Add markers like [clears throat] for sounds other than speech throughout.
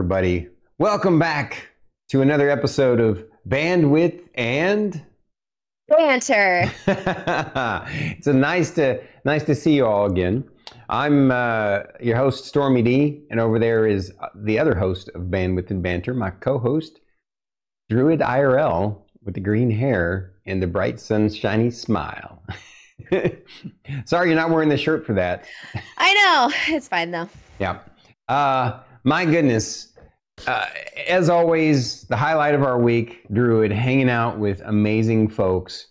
Everybody. Welcome back to another episode of Bandwidth and Banter. [laughs] it's a nice to nice to see you all again. I'm uh, your host Stormy D, and over there is the other host of Bandwidth and Banter, my co-host Druid IRL with the green hair and the bright sunshiny smile. [laughs] Sorry, you're not wearing the shirt for that. I know it's fine though. Yeah. Uh, my goodness. Uh, as always, the highlight of our week, Druid, hanging out with amazing folks.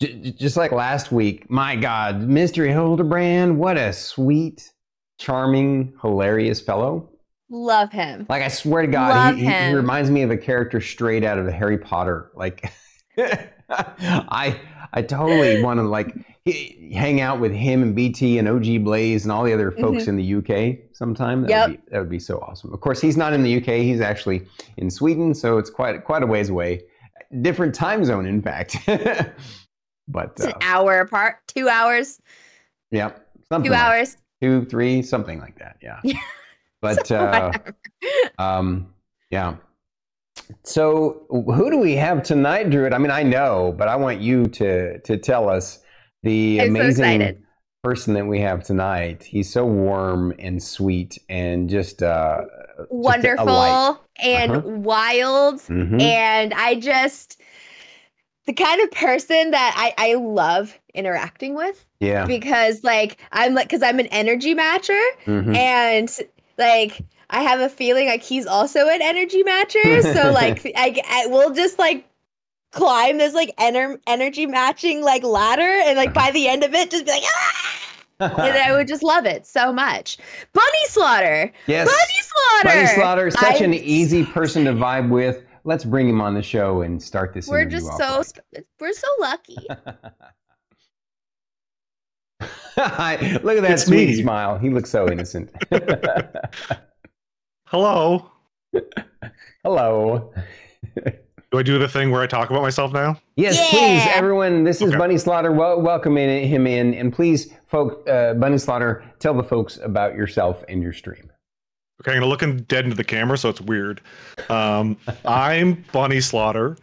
J- just like last week, my God, Mystery Hildebrand, what a sweet, charming, hilarious fellow. Love him. Like I swear to God, he, he, he, reminds me of a character straight out of Harry Potter. Like [laughs] I, I totally want to like hang out with him and BT and OG Blaze and all the other folks mm-hmm. in the UK sometime. That, yep. would be, that would be so awesome. Of course, he's not in the UK. He's actually in Sweden, so it's quite quite a ways away. Different time zone, in fact. [laughs] but it's uh, an hour apart, two hours. Yeah, two hours, two, three, something like that. Yeah. [laughs] but uh, um, yeah. So, who do we have tonight, Druid? I mean, I know, but I want you to to tell us the I'm amazing so person that we have tonight. He's so warm and sweet and just uh, wonderful just and uh-huh. wild, mm-hmm. and I just the kind of person that I I love interacting with. Yeah, because like I'm like because I'm an energy matcher, mm-hmm. and like I have a feeling like he's also an energy matcher. So [laughs] like I, I will just like climb this like ener- energy matching like ladder and like by the end of it just be like ah! [laughs] and I would just love it so much. Bunny Slaughter. Yes. Bunny Slaughter. Bunny Slaughter, such I, an easy person to vibe with. Let's bring him on the show and start this. We're just so right. we're so lucky. [laughs] Look at that it's sweet me. smile. He looks so innocent. Hello. [laughs] Hello. Do I do the thing where I talk about myself now? Yes, yeah. please, everyone. This is okay. Bunny Slaughter. Wel- welcoming him in, and please, folk, uh, Bunny Slaughter, tell the folks about yourself and your stream. Okay, I'm gonna look in dead into the camera, so it's weird. Um, [laughs] I'm Bunny Slaughter.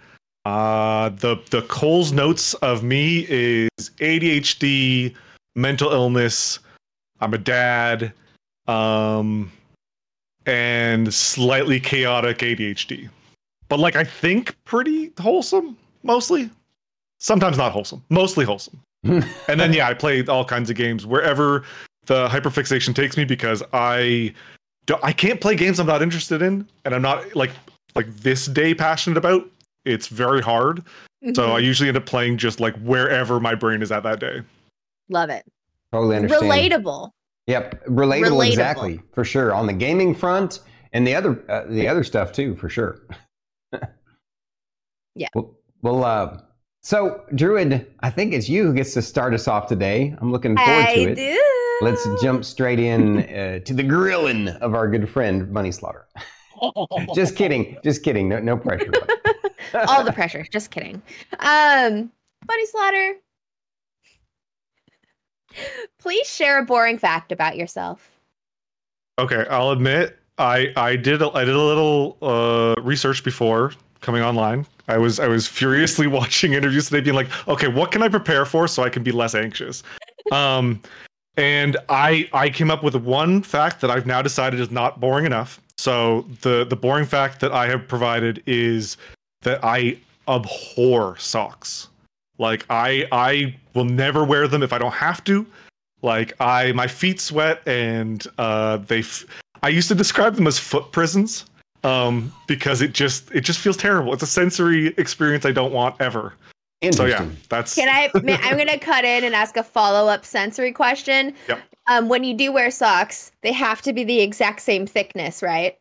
Uh, the the Cole's notes of me is ADHD, mental illness. I'm a dad. Um, and slightly chaotic ADHD. But like I think pretty wholesome mostly. Sometimes not wholesome, mostly wholesome. [laughs] and then yeah, I play all kinds of games wherever the hyperfixation takes me because I do, I can't play games I'm not interested in and I'm not like like this day passionate about. It's very hard. Mm-hmm. So I usually end up playing just like wherever my brain is at that day. Love it. Totally understand. Relatable. Yep, relatable, relatable, exactly for sure on the gaming front and the other uh, the other stuff too for sure. [laughs] yeah. Well, well uh, so Druid, I think it's you who gets to start us off today. I'm looking forward I to it. Do. Let's jump straight in uh, to the grilling of our good friend Bunny Slaughter. [laughs] just kidding, just kidding. No, no pressure. [laughs] All the pressure. Just kidding. Um, Bunny Slaughter, Please share a boring fact about yourself. Okay, I'll admit I I did a, I did a little uh, research before coming online. I was I was furiously [laughs] watching interviews today, being like, okay, what can I prepare for so I can be less anxious? Um, and I I came up with one fact that I've now decided is not boring enough. So the the boring fact that I have provided is that I abhor socks. Like I I will never wear them if I don't have to. Like I my feet sweat and uh they f- I used to describe them as foot prisons um because it just it just feels terrible. It's a sensory experience I don't want ever. So yeah, that's Can I I'm going [laughs] to cut in and ask a follow-up sensory question. Yep. Um when you do wear socks, they have to be the exact same thickness, right?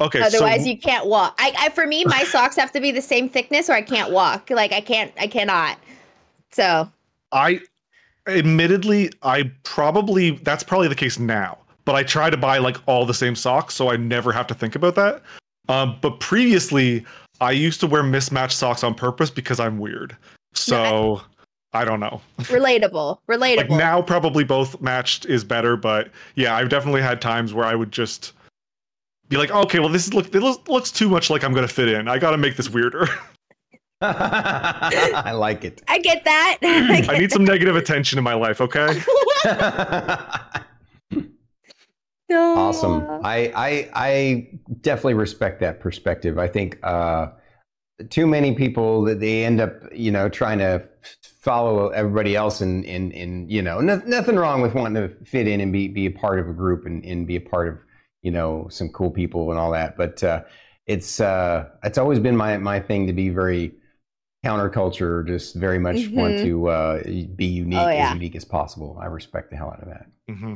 Okay. Otherwise, so, you can't walk. I, I, for me, [laughs] my socks have to be the same thickness, or I can't walk. Like I can't, I cannot. So. I, admittedly, I probably that's probably the case now. But I try to buy like all the same socks, so I never have to think about that. Um, but previously, I used to wear mismatched socks on purpose because I'm weird. So. I don't know. Relatable. [laughs] Relatable. like now, probably both matched is better, but yeah, I've definitely had times where I would just be like, okay, well, this is look, it looks too much like I'm going to fit in. I got to make this weirder. [laughs] I like it. I get that. [laughs] I, I need some negative attention in my life, okay? [laughs] awesome. I, I I definitely respect that perspective. I think uh, too many people that they end up, you know, trying to follow everybody else and in, in, in, you know, no, nothing wrong with wanting to fit in and be be a part of a group and, and be a part of, you know, some cool people and all that. But uh, it's uh, it's always been my my thing to be very counterculture, just very much mm-hmm. want to uh, be unique, oh, yeah. as unique as possible. I respect the hell out of that. Mm-hmm.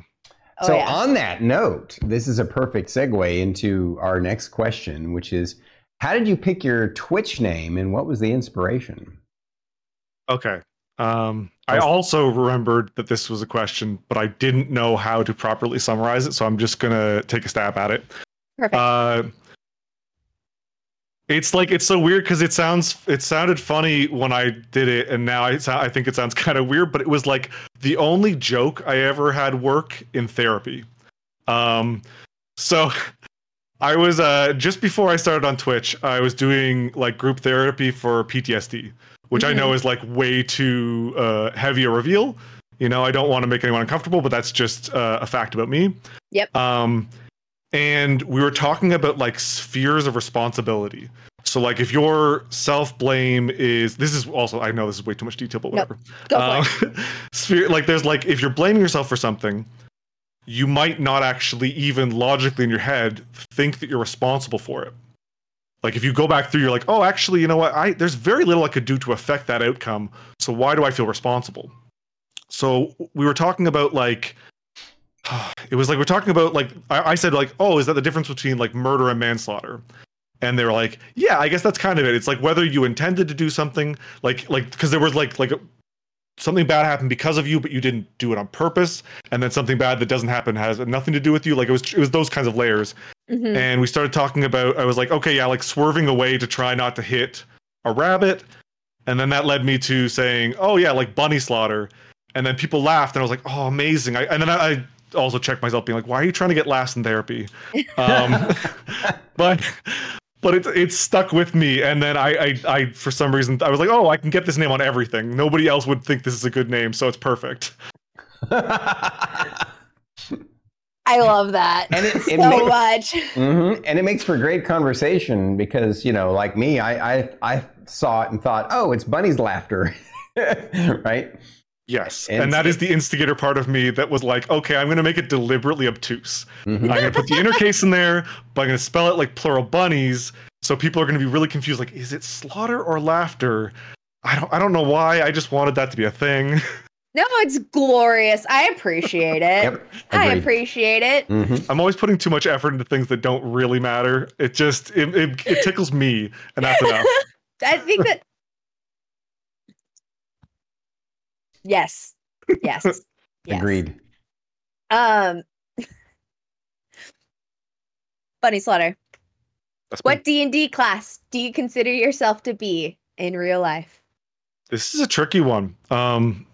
Oh, so, yeah. on that note, this is a perfect segue into our next question, which is how did you pick your Twitch name and what was the inspiration? Okay. Um, I also remembered that this was a question, but I didn't know how to properly summarize it, so I'm just going to take a stab at it. Perfect. Uh, it's like it's so weird because it sounds it sounded funny when I did it, and now I I think it sounds [laughs] kind of weird. But it was like the only joke I ever had work in therapy. Um, so [laughs] I was uh just before I started on Twitch, I was doing like group therapy for PTSD, which mm-hmm. I know mm-hmm. is like way too uh, heavy a reveal. You know, I don't want to make anyone uncomfortable, but that's just uh, a fact about me. Yep. Um and we were talking about like spheres of responsibility. So like if your self blame is this is also I know this is way too much detail, but whatever. Nope. Go um, for it. [laughs] sphere like there's like if you're blaming yourself for something, you might not actually even logically in your head think that you're responsible for it. Like if you go back through, you're like, oh, actually, you know what? I there's very little I could do to affect that outcome. So why do I feel responsible? So we were talking about like [sighs] it was like we're talking about like I, I, said like oh is that the difference between like murder and manslaughter and they were like yeah i guess that's kind of it it's like whether you intended to do something like like because there was like like something bad happened because of you but you didn't do it on purpose and then something bad that doesn't happen has nothing to do with you like it was it was those kinds of layers mm-hmm. and we started talking about i was like okay yeah like swerving away to try not to hit a rabbit and then that led me to saying oh yeah like bunny slaughter and then people laughed and i was like oh amazing I, and then I, I also checked myself being like, why are you trying to get last in therapy? Um, [laughs] but but it it stuck with me, and then I, I I for some reason I was like, oh, I can get this name on everything. Nobody else would think this is a good name, so it's perfect. [laughs] I love that and it, it so makes, much. Mm-hmm, and it makes for great conversation because you know, like me, I I, I saw it and thought, oh, it's Bunny's laughter, [laughs] right? Yes, and, and that is the instigator part of me that was like, okay, I'm going to make it deliberately obtuse. Mm-hmm. I'm going to put the inner case in there, but I'm going to spell it like plural bunnies, so people are going to be really confused. Like, is it slaughter or laughter? I don't, I don't know why. I just wanted that to be a thing. [laughs] No, it's glorious. I appreciate it. yep, I appreciate it. Mm-hmm. I'm always putting too much effort into things that don't really matter. It just it, it, it tickles me, and that's enough. [laughs] I think that Yes. Yes. [laughs] yes. Agreed. Um [laughs] Bunny Slaughter. what D and D class do you consider yourself to be in real life? This is a tricky one. Um,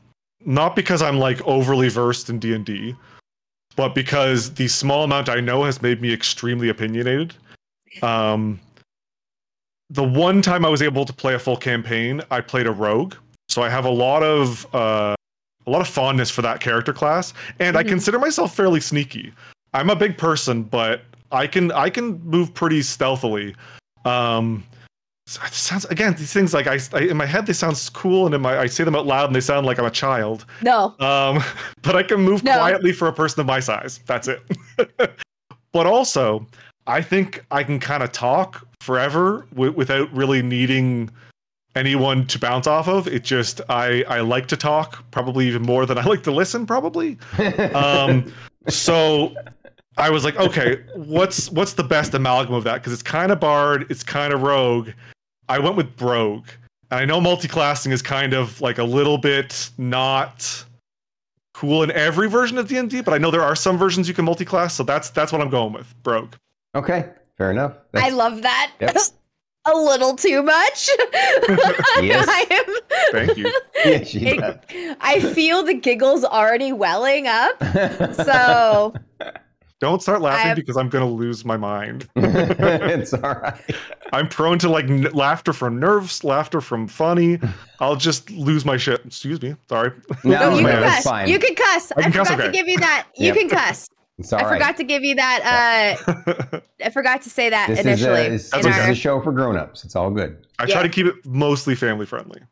not because I'm like overly versed in D and D, but because the small amount I know has made me extremely opinionated. Um, the one time I was able to play a full campaign, I played a rogue, so I have a lot of uh, a lot of fondness for that character class, and mm-hmm. I consider myself fairly sneaky. I'm a big person, but I can I can move pretty stealthily. Um, sounds again these things like I, I, in my head they sound cool and in my I say them out loud and they sound like I'm a child. No. Um, [laughs] but I can move no. quietly for a person of my size. That's it. [laughs] but also, I think I can kind of talk forever w- without really needing anyone to bounce off of. It just I I like to talk probably even more than I like to listen probably. [laughs] Um, so I was like, okay, what's what's the best amalgam of that? Because it's kind of bard, it's kind of rogue. I went with brogue. And I know multi-classing is kind of like a little bit not cool in every version of D&D, but I know there are some versions you can multi-class, so that's that's what I'm going with, brogue. Okay, fair enough. That's, I love that. Yep. a little too much. [laughs] [laughs] yes. I am. Thank you. [laughs] Yes, it, I feel the giggles already welling up. So Don't start laughing have... because I'm gonna lose my mind. [laughs] it's all [laughs] right. I'm prone to like n- laughter from nerves, laughter from funny. [laughs] I'll just lose my shit. Excuse me. Sorry. No, no you can cuss. Fine. You can cuss. I, I forgot okay. to give you that. You yep. can cuss. I right. forgot to give you that. Uh, I forgot to say that this initially. Is a, this our... is a show for grown-ups. It's all good. I yeah. try to keep it mostly family friendly.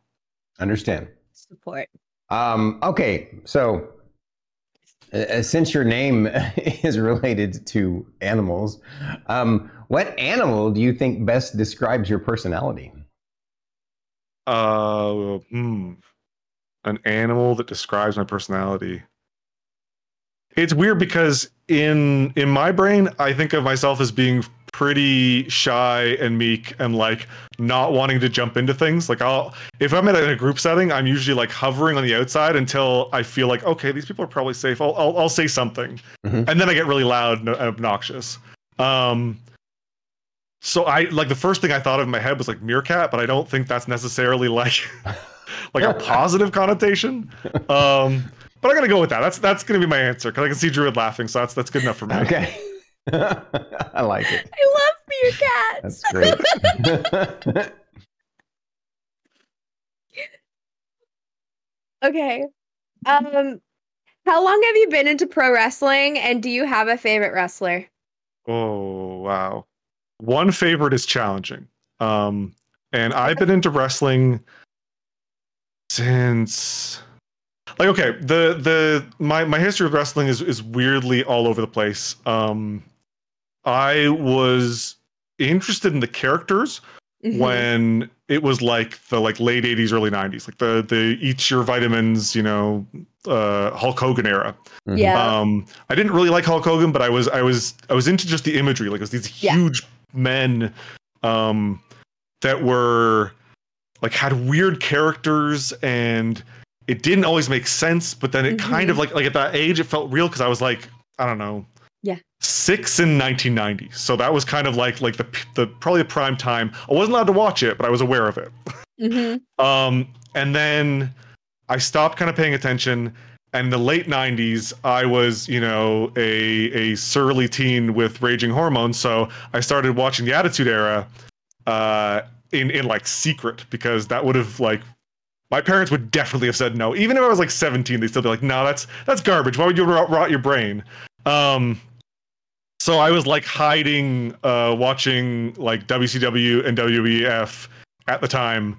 Understand. Support. Um, okay, so uh, since your name [laughs] is related to animals, um, what animal do you think best describes your personality? Uh, hmm, an animal that describes my personality. It's weird because in in my brain, I think of myself as being pretty shy and meek and like not wanting to jump into things. Like I'll if I'm in a, group setting, I'm usually like hovering on the outside until I feel like okay, these people are probably safe. I'll I'll, I'll say something, mm-hmm. and then I get really loud and obnoxious. Um, so I like the first thing I thought of in my head was like meerkat, but I don't think that's necessarily like [laughs] like a [laughs] positive connotation. Um, but I'm gonna go with that. That's that's gonna be my answer because I can see Druid laughing, so that's that's good enough for me. Okay. [laughs] [laughs] I like it. I love meerkats. That's great. [laughs] okay. Um, how long have you been into pro wrestling, and do you have a favorite wrestler? Oh wow, one favorite is challenging. Um, and I've been into wrestling since like okay the the my my history of wrestling is is weirdly all over the place um I was interested in the characters mm-hmm. when it was like the like late 80s early 90s like the the eat your vitamins you know uh hulk hogan era mm-hmm. yeah um i didn't really like hulk hogan but i was i was i was into just the imagery like it was these huge yeah. men um that were like had weird characters and it didn't always make sense but then it mm-hmm. kind of like like at that age it felt real because i was like i don't know yeah. Six in 1990. So that was kind of like like the the probably a prime time. I wasn't allowed to watch it, but I was aware of it. Mm-hmm. [laughs] um, and then I stopped kind of paying attention. And in the late 90s, I was, you know, a a surly teen with raging hormones. So I started watching the Attitude Era uh, in in like secret because that would have like my parents would definitely have said no. Even if I was like 17, they'd still be like, "No, that's that's garbage. Why would you rot, rot your brain?" Um, so I was like hiding, uh, watching like WCW and WWF at the time.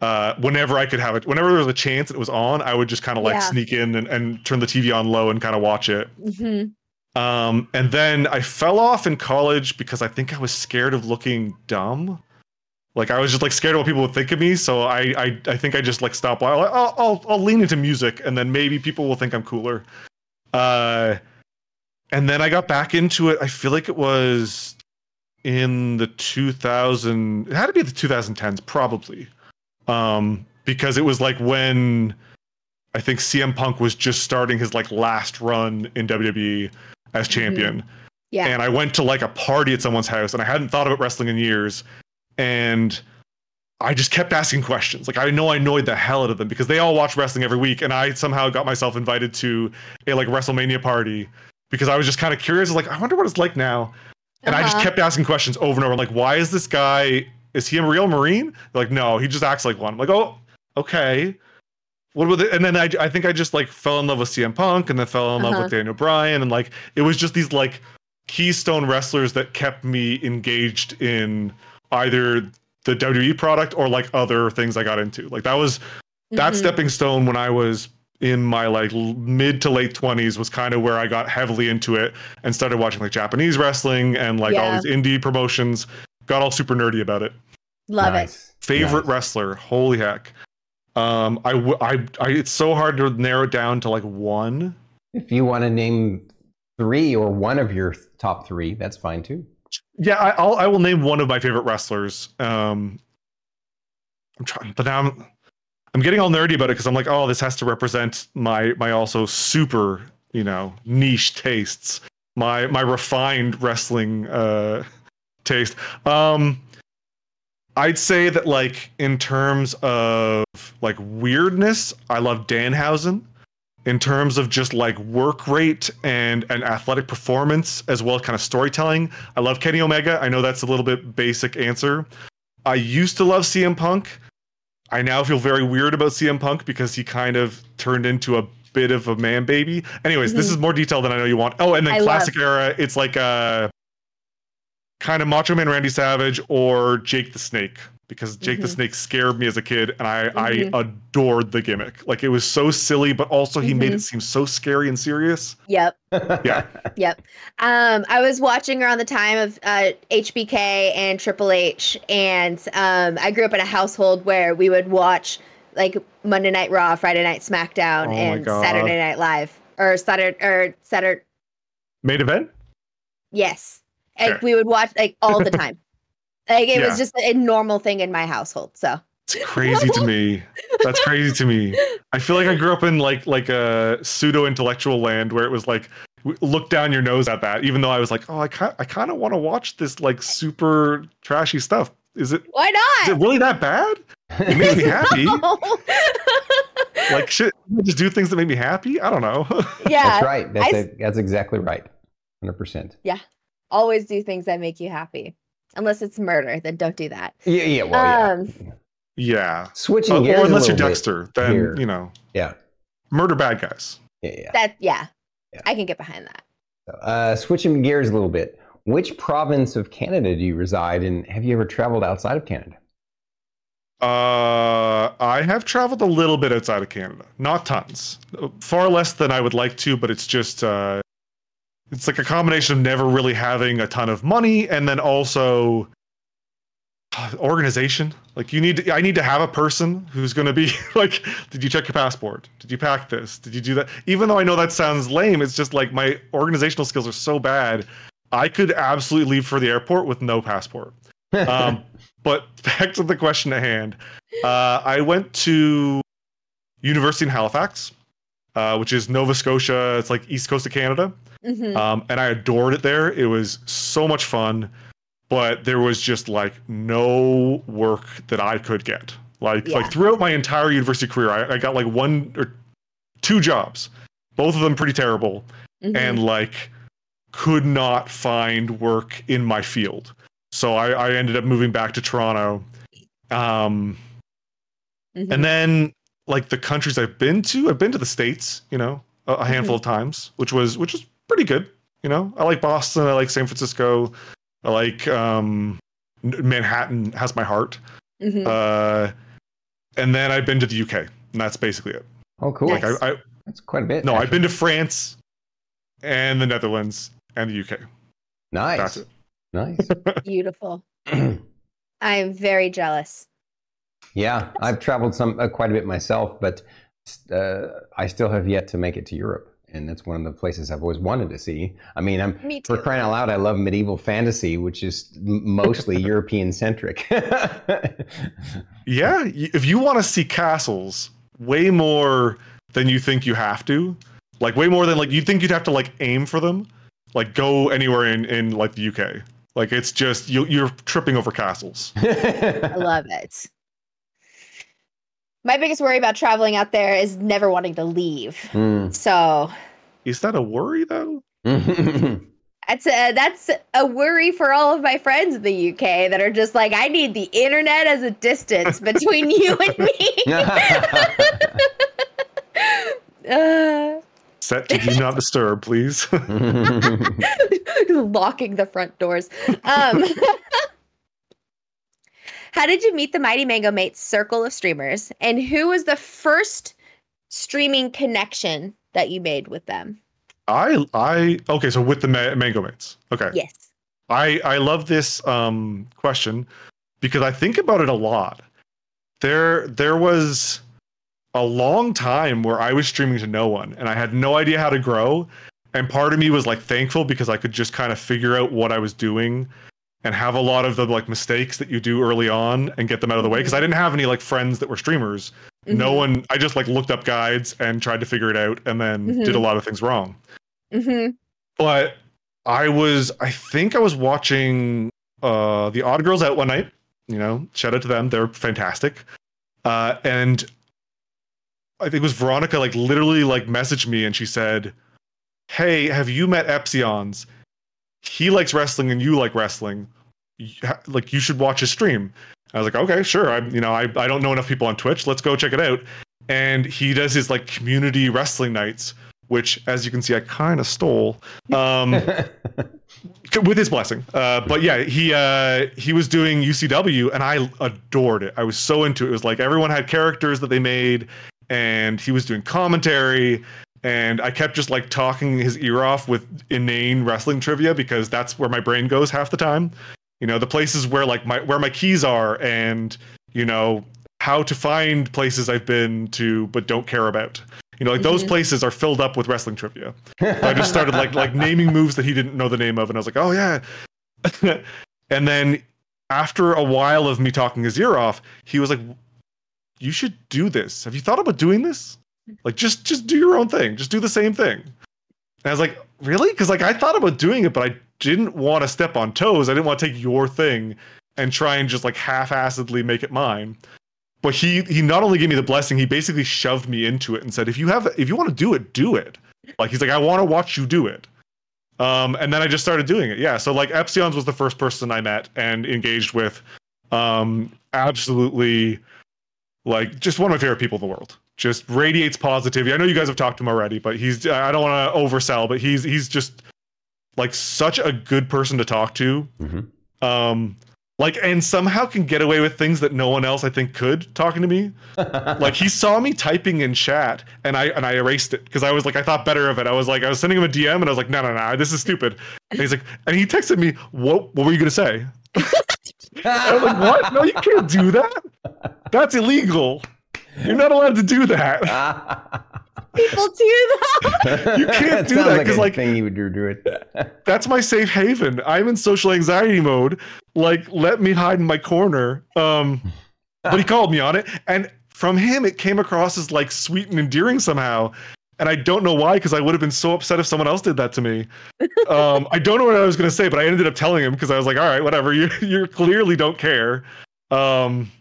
Uh, whenever I could have it, whenever there was a chance it was on, I would just kind of like yeah. sneak in and, and turn the TV on low and kind of watch it. Mm-hmm. Um, and then I fell off in college because I think I was scared of looking dumb. Like I was just like scared of what people would think of me, so I I, I think I just like stopped. I'll, I'll I'll I'll lean into music, and then maybe people will think I'm cooler. Uh, and then I got back into it. I feel like it was in the 2000 it had to be the 2010s probably um because it was like when i think cm punk was just starting his like last run in wwe as mm-hmm. champion mm-hmm. yeah and i went to like a party at someone's house and i hadn't thought about wrestling in years and i just kept asking questions like i know i annoyed the hell out of them because they all watch wrestling every week and i somehow got myself invited to a like wrestlemania party because I was just kind of curious. Like, I wonder what it's like now. And uh-huh. I just uh-huh. kept asking questions over and over. Like, why is this guy? Is he a real Marine? They're like, no, he just acts like one. I'm like, oh, okay. What about it? And then I, I think I just like fell in love with CM Punk and then fell in love uh-huh. with Daniel Bryan. And like, it was just these like keystone wrestlers that kept me engaged in either the WWE product or like other things I got into. Like, that was that mm-hmm. stepping stone when I was in my like mid to late 20s was kind of where I got heavily into it and started watching like Japanese wrestling and like yeah. all these indie promotions. Got all super nerdy about it. Love nice. it. Favorite nice. wrestler? Holy heck. Um, I, I, I, it's so hard to narrow it down to like one. If you want to name three or one of your top three, that's fine too. Yeah, I, I'll, I will name one of my favorite wrestlers. Um, I'm trying, but now I'm, I'm getting all nerdy about it because I'm like, oh, this has to represent my my also super you know niche tastes, my my refined wrestling uh, taste. Um, I'd say that like in terms of like weirdness, I love Danhausen. in terms of just like work rate and and athletic performance as well kind of storytelling. I love Kenny Omega. I know that's a little bit basic answer. I used to love CM Punk. I now feel very weird about CM Punk because he kind of turned into a bit of a man baby. Anyways, mm-hmm. this is more detail than I know you want. Oh, and then I classic love- era, it's like a kind of Macho Man Randy Savage or Jake the Snake because Jake mm-hmm. the Snake scared me as a kid and I mm-hmm. I adored the gimmick. Like it was so silly but also he mm-hmm. made it mm-hmm. seem so scary and serious. Yep. [laughs] yeah. Yep. Um I was watching around the time of uh HBK and Triple H and um I grew up in a household where we would watch like Monday Night Raw, Friday Night SmackDown oh and Saturday Night Live or Saturday or Saturday Main event? Yes. Like we would watch like all the time. Like it yeah. was just a normal thing in my household. So it's crazy to me. That's crazy to me. I feel like I grew up in like like a pseudo intellectual land where it was like look down your nose at that, even though I was like, oh, I kind I kind of want to watch this like super trashy stuff. Is it? Why not? Is it really that bad? [laughs] It makes me [laughs] happy. like shit, just do things that make me happy. I don't know. [laughs] Yeah, that's right. That's I, a, that's exactly right. Hundred percent. Yeah, always do things that make you happy. Unless it's murder, then don't do that. Yeah, yeah, well, um, yeah. Yeah. Switching uh, gears. Or unless you're Dexter, then here. you know. Yeah. Murder bad guys. Yeah, yeah. That yeah. yeah. I can get behind that. Uh, switching gears a little bit. Which province of Canada do you reside in? Have you ever traveled outside of Canada? Uh, I have traveled a little bit outside of Canada, not tons, far less than I would like to, but it's just uh, it's like a combination of never really having a ton of money and then also [sighs] organization. Like you need to, i need to have a person who's going to be [laughs] like did you check your passport? Did you pack this? Did you do that? Even though i know that sounds lame it's just like my organizational skills are so bad i could absolutely leave for the airport with no passport. [laughs] Um, but [laughs] back to the question at hand. Uh, i went to university in halifax uh, which is nova scotia it's like east coast of canada mm-hmm. um, and i adored it there it was so much fun but there was just like no work that I could get. Like yeah. like throughout my entire university career, I, I, got like one or two jobs, both of them pretty terrible, mm-hmm. and like could not find work in my field. So I, I ended up moving back to Toronto. Um, mm-hmm. and then like the countries I've been to, I've been to the states, you know, a, a handful mm-hmm. of times, which was which was pretty good. You know, I like Boston, I like San Francisco. I like um, Manhattan has my heart. Mm-hmm. Uh, and then I've been to the UK, and that's basically it. Oh, cool! Like I, I, that's quite a bit. No, actually. I've been to France, and the Netherlands, and the UK. Nice. That's it. Nice. [laughs] [laughs] Beautiful. [clears throat] I am very jealous. Yeah, I've traveled some uh, quite a bit myself, but uh, I still have yet to make it to Europe and that's one of the places I've always wanted to see. I mean, I'm Me for crying out loud, I love medieval fantasy, which is mostly [laughs] European centric. [laughs] yeah, if you want to see castles, way more than you think you have to, like way more than like you think you'd have to like aim for them, like go anywhere in in like the UK. Like it's just you, you're tripping over castles. I love it my biggest worry about traveling out there is never wanting to leave. Mm. So, is that a worry though? [laughs] that's a, that's a worry for all of my friends in the UK that are just like, I need the internet as a distance [laughs] between you and me. uh, [laughs] Set to do not disturb, please. Locking the front doors. Um, how did you meet the Mighty Mango Mates circle of streamers? And who was the first streaming connection that you made with them? I I okay, so with the Ma- Mango Mates. Okay. Yes. I I love this um question because I think about it a lot. There there was a long time where I was streaming to no one and I had no idea how to grow. And part of me was like thankful because I could just kind of figure out what I was doing and have a lot of the like mistakes that you do early on and get them out of the way because I didn't have any like friends that were streamers. Mm-hmm. No one I just like looked up guides and tried to figure it out and then mm-hmm. did a lot of things wrong. Mm-hmm. But I was I think I was watching uh the Odd Girls out one night, you know, shout out to them. They're fantastic. Uh and I think it was Veronica like literally like messaged me and she said, "Hey, have you met Epsilons? He likes wrestling and you like wrestling. Like you should watch his stream." I was like, "Okay, sure. I'm you know I I don't know enough people on Twitch. Let's go check it out." And he does his like community wrestling nights, which as you can see, I kind of stole. Um, [laughs] with his blessing. Uh, but yeah, he uh, he was doing UCW, and I adored it. I was so into it. It was like everyone had characters that they made, and he was doing commentary. And I kept just like talking his ear off with inane wrestling trivia because that's where my brain goes half the time. You know, the places where like my where my keys are, and you know how to find places I've been to but don't care about. You know, like those mm-hmm. places are filled up with wrestling trivia. So I just started like like naming moves that he didn't know the name of, and I was like, oh yeah. [laughs] and then after a while of me talking his ear off, he was like, "You should do this. Have you thought about doing this? Like, just just do your own thing. Just do the same thing." And I was like, "Really?" Because like I thought about doing it, but I didn't want to step on toes. I didn't want to take your thing and try and just like half-assedly make it mine but he he not only gave me the blessing, he basically shoved me into it and said, if you have if you want to do it, do it. Like he's like, I want to watch you do it. Um, and then I just started doing it. Yeah. So like Epsilons was the first person I met and engaged with. Um, absolutely like just one of my favorite people in the world. Just radiates positivity. I know you guys have talked to him already, but he's I don't want to oversell, but he's he's just like such a good person to talk to. Mm-hmm. Um, like and somehow can get away with things that no one else I think could talking to me. [laughs] like he saw me typing in chat and I and I erased it because I was like I thought better of it. I was like I was sending him a DM and I was like no no no this is stupid. And he's like and he texted me what what were you gonna say? [laughs] I was like what no you can't do that. That's illegal. You're not allowed to do that [laughs] people do that. you can't do that because like, like thing you would do it. [laughs] that's my safe haven. I'm in social anxiety mode. Like, let me hide in my corner. Um, but he called me on it, and from him, it came across as like sweet and endearing somehow. And I don't know why, because I would have been so upset if someone else did that to me. [laughs] Um, I don't know what I was going to say, but I ended up telling him because I was like, "All right, whatever. You you clearly don't care." Um,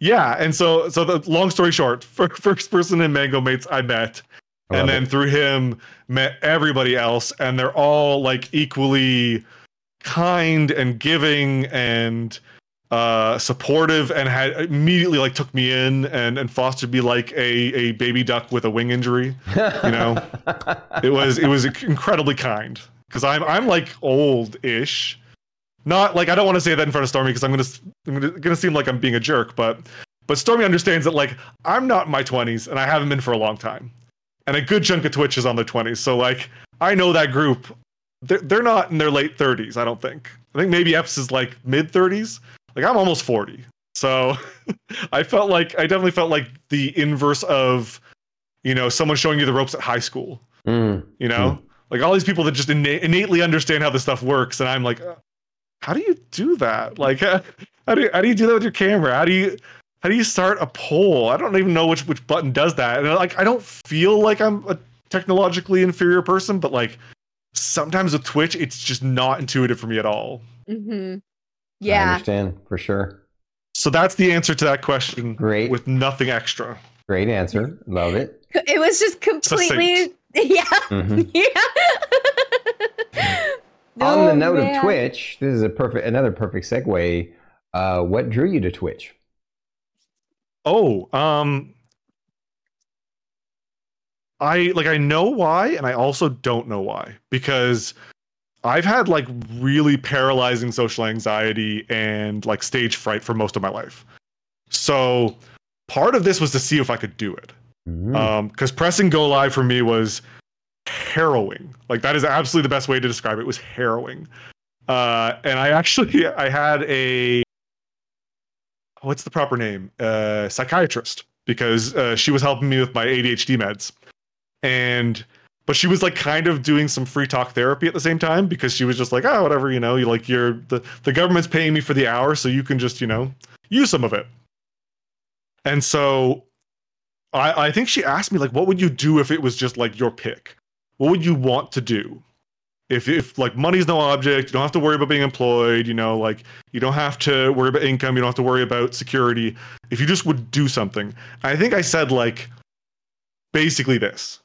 yeah, and so so the long story short, [laughs] first person in Mango Mates I met, I and then it. through him met everybody else, and they're all like equally kind and giving and uh, supportive, and had immediately like took me in and and fostered me like a a baby duck with a wing injury. You know, [laughs] it was it was incredibly kind because I'm I'm like old ish not like I don't want to say that in front of Stormy because I'm gonna I'm gonna, gonna seem like I'm being a jerk, but but Stormy understands that like I'm not in my 20s and I haven't been for a long time, and a good chunk of Twitch is on their 20s. So like I know that group. They're they're not in their late 30s. I don't think. I think maybe Epps is like mid 30s. Like I'm almost 40. So [laughs] I felt like I definitely felt like the inverse of you know someone showing you the ropes at high school. Mm. You know. Mm. Like all these people that just inna- innately understand how this stuff works, and I'm like, how do you do that? Like, [laughs] how do you, how do you do that with your camera? How do you how do you start a poll? I don't even know which which button does that. And like, I don't feel like I'm a technologically inferior person, but like sometimes with Twitch, it's just not intuitive for me at all. Mm-hmm. Yeah, I understand for sure. So that's the answer to that question. Great, with nothing extra. Great answer. Love it. [laughs] It was just completely. [laughs] Yeah. Mm-hmm. Yeah. On the oh, note man. of Twitch, this is a perfect another perfect segue. Uh, what drew you to Twitch? Oh, um, I like I know why, and I also don't know why because I've had like really paralyzing social anxiety and like stage fright for most of my life. So part of this was to see if I could do it. Mm-hmm. Um, because pressing go live for me was harrowing. Like that is absolutely the best way to describe it. it was harrowing. Uh, and I actually [laughs] I had a what's the proper name? Uh, psychiatrist because uh, she was helping me with my ADHD meds, and but she was like kind of doing some free talk therapy at the same time because she was just like, oh, whatever, you know, you like you're the the government's paying me for the hour, so you can just you know use some of it. And so I, I think she asked me like, what would you do if it was just like your pick? What would you want to do? if if like money's no object, you don't have to worry about being employed. You know, like you don't have to worry about income. You don't have to worry about security. If you just would do something, I think I said like basically this,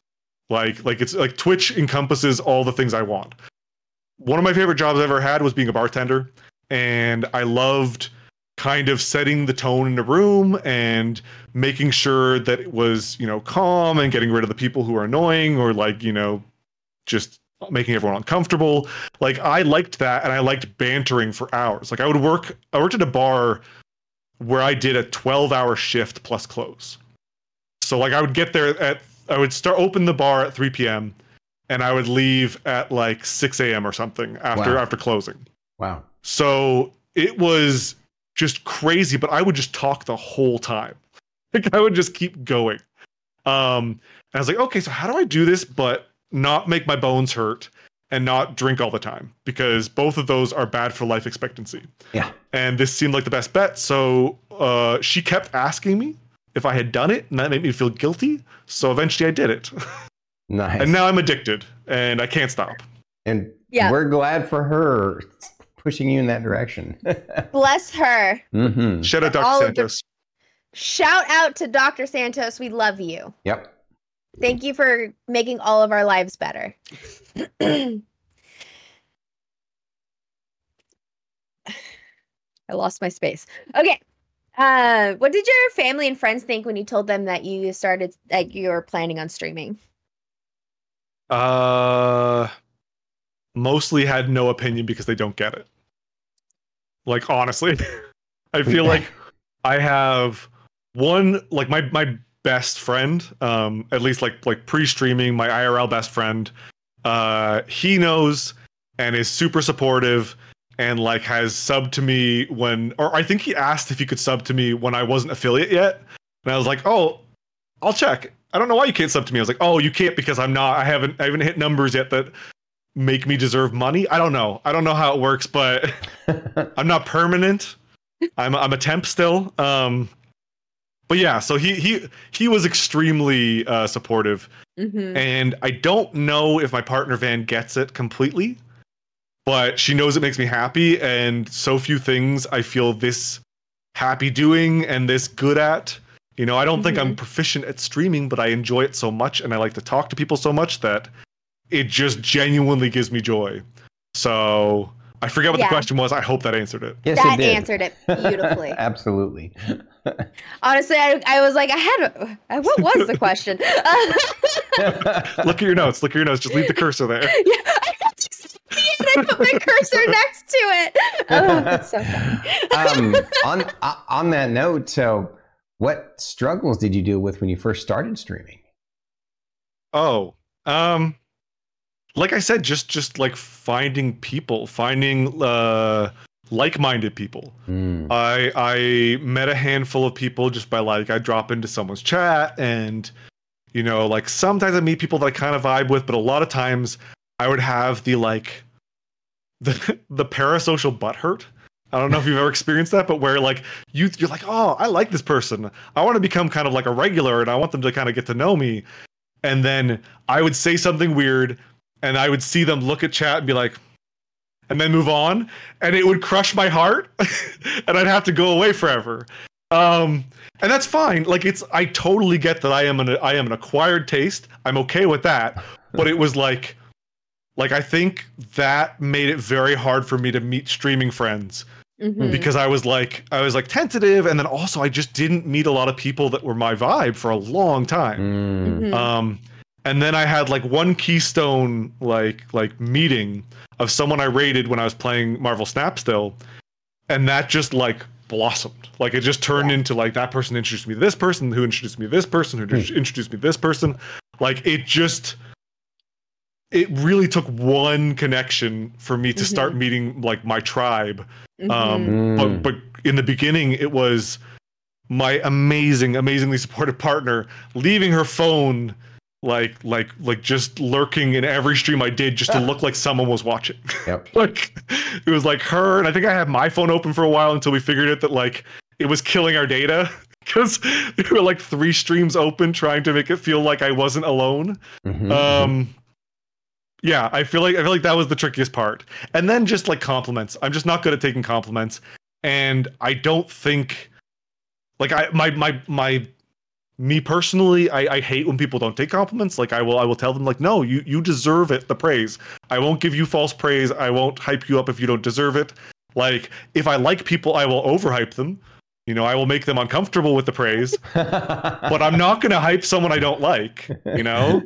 like like it's like Twitch encompasses all the things I want. One of my favorite jobs I ever had was being a bartender, and I loved kind of setting the tone in the room and making sure that it was you know calm and getting rid of the people who are annoying or like you know just making everyone uncomfortable. Like I liked that and I liked bantering for hours. Like I would work I worked at a bar where I did a 12 hour shift plus close. So like I would get there at I would start open the bar at 3 p.m. and I would leave at like 6 a.m. or something after wow. after closing. Wow. So it was just crazy, but I would just talk the whole time. [laughs] Like I would just keep going. Um, and I was like, okay, so how do I do this, but not make my bones hurt and not drink all the time because both of those are bad for life expectancy. Yeah. And this seemed like the best bet. So uh, she kept asking me if I had done it, and that made me feel guilty. So eventually I did it. [laughs] Nice. and now I'm addicted and I can't stop. And yeah. we're glad for her pushing you in that direction. [laughs] Bless her. Mm-hmm. Shout out Dr. Santos. The... Shout out to Dr. Santos. We love you. Yep. Thank you for making all of our lives better. [clears throat] I lost my space. Okay. Uh, what did your family and friends think when you told them that you started like you were planning on streaming? Uh mostly had no opinion because they don't get it. Like honestly, [laughs] I feel like [laughs] I have one like my my best friend, um, at least like like pre-streaming, my IRL best friend. Uh, he knows and is super supportive and like has subbed to me when or I think he asked if he could sub to me when I wasn't affiliate yet. And I was like, "Oh, I'll check." I don't know why you can't sub to me. I was like, "Oh, you can't because I'm not I haven't I haven't hit numbers yet that make me deserve money." I don't know. I don't know how it works, but [laughs] I'm not permanent. I'm I'm a temp still. Um but yeah, so he he he was extremely uh, supportive, mm-hmm. and I don't know if my partner Van gets it completely, but she knows it makes me happy, and so few things I feel this happy doing and this good at. You know, I don't mm-hmm. think I'm mm-hmm. proficient at streaming, but I enjoy it so much, and I like to talk to people so much that it just genuinely gives me joy. So I forget what yeah. the question was. I hope that answered it. Yes, that it answered it beautifully. [laughs] Absolutely. [laughs] Honestly, I, I was like, I had a, what was the question? [laughs] Look at your notes. Look at your notes. Just leave the cursor there. Yeah, I got to see it. I put my cursor next to it. Oh, that's so funny. um, on uh, on that note, so what struggles did you deal with when you first started streaming? Oh, um, like I said, just just like finding people, finding uh, like-minded people. Mm. I I met a handful of people just by like I drop into someone's chat and you know like sometimes I meet people that I kind of vibe with, but a lot of times I would have the like the [laughs] the parasocial butt hurt. I don't know if you've ever experienced that, but where like you you're like, oh, I like this person. I want to become kind of like a regular, and I want them to kind of get to know me. And then I would say something weird, and I would see them look at chat and be like, and then move on, and it would crush my heart, [laughs] and I'd have to go away forever. Um, and that's fine. Like it's, I totally get that I am an I am an acquired taste. I'm okay with that. But it was like, like I think that made it very hard for me to meet streaming friends. Mm-hmm. Because I was like I was like tentative, and then also I just didn't meet a lot of people that were my vibe for a long time. Mm-hmm. Um, and then I had like one keystone like like meeting of someone I rated when I was playing Marvel Snap still, and that just like blossomed. Like it just turned yeah. into like that person introduced me to this person, who introduced me to this person, who mm. introduced me to this person. Like it just it really took one connection for me to mm-hmm. start meeting like my tribe. Mm-hmm. Um, mm. but but in the beginning it was my amazing, amazingly supportive partner leaving her phone like like like just lurking in every stream I did just to look like someone was watching. [laughs] Yep. like it was like her and I think I had my phone open for a while until we figured it that like it was killing our data [laughs] because there were like three streams open trying to make it feel like I wasn't alone. Mm-hmm, mm-hmm. um Yeah, I feel like I feel like that was the trickiest part. And then just like compliments. I'm just not good at taking compliments. And I don't think like I my my my me personally, I, I hate when people don't take compliments. Like I will I will tell them like, no, you you deserve it, the praise. I won't give you false praise. I won't hype you up if you don't deserve it. Like if I like people, I will overhype them. You know, I will make them uncomfortable with the praise, [laughs] but I'm not going to hype someone I don't like, you know?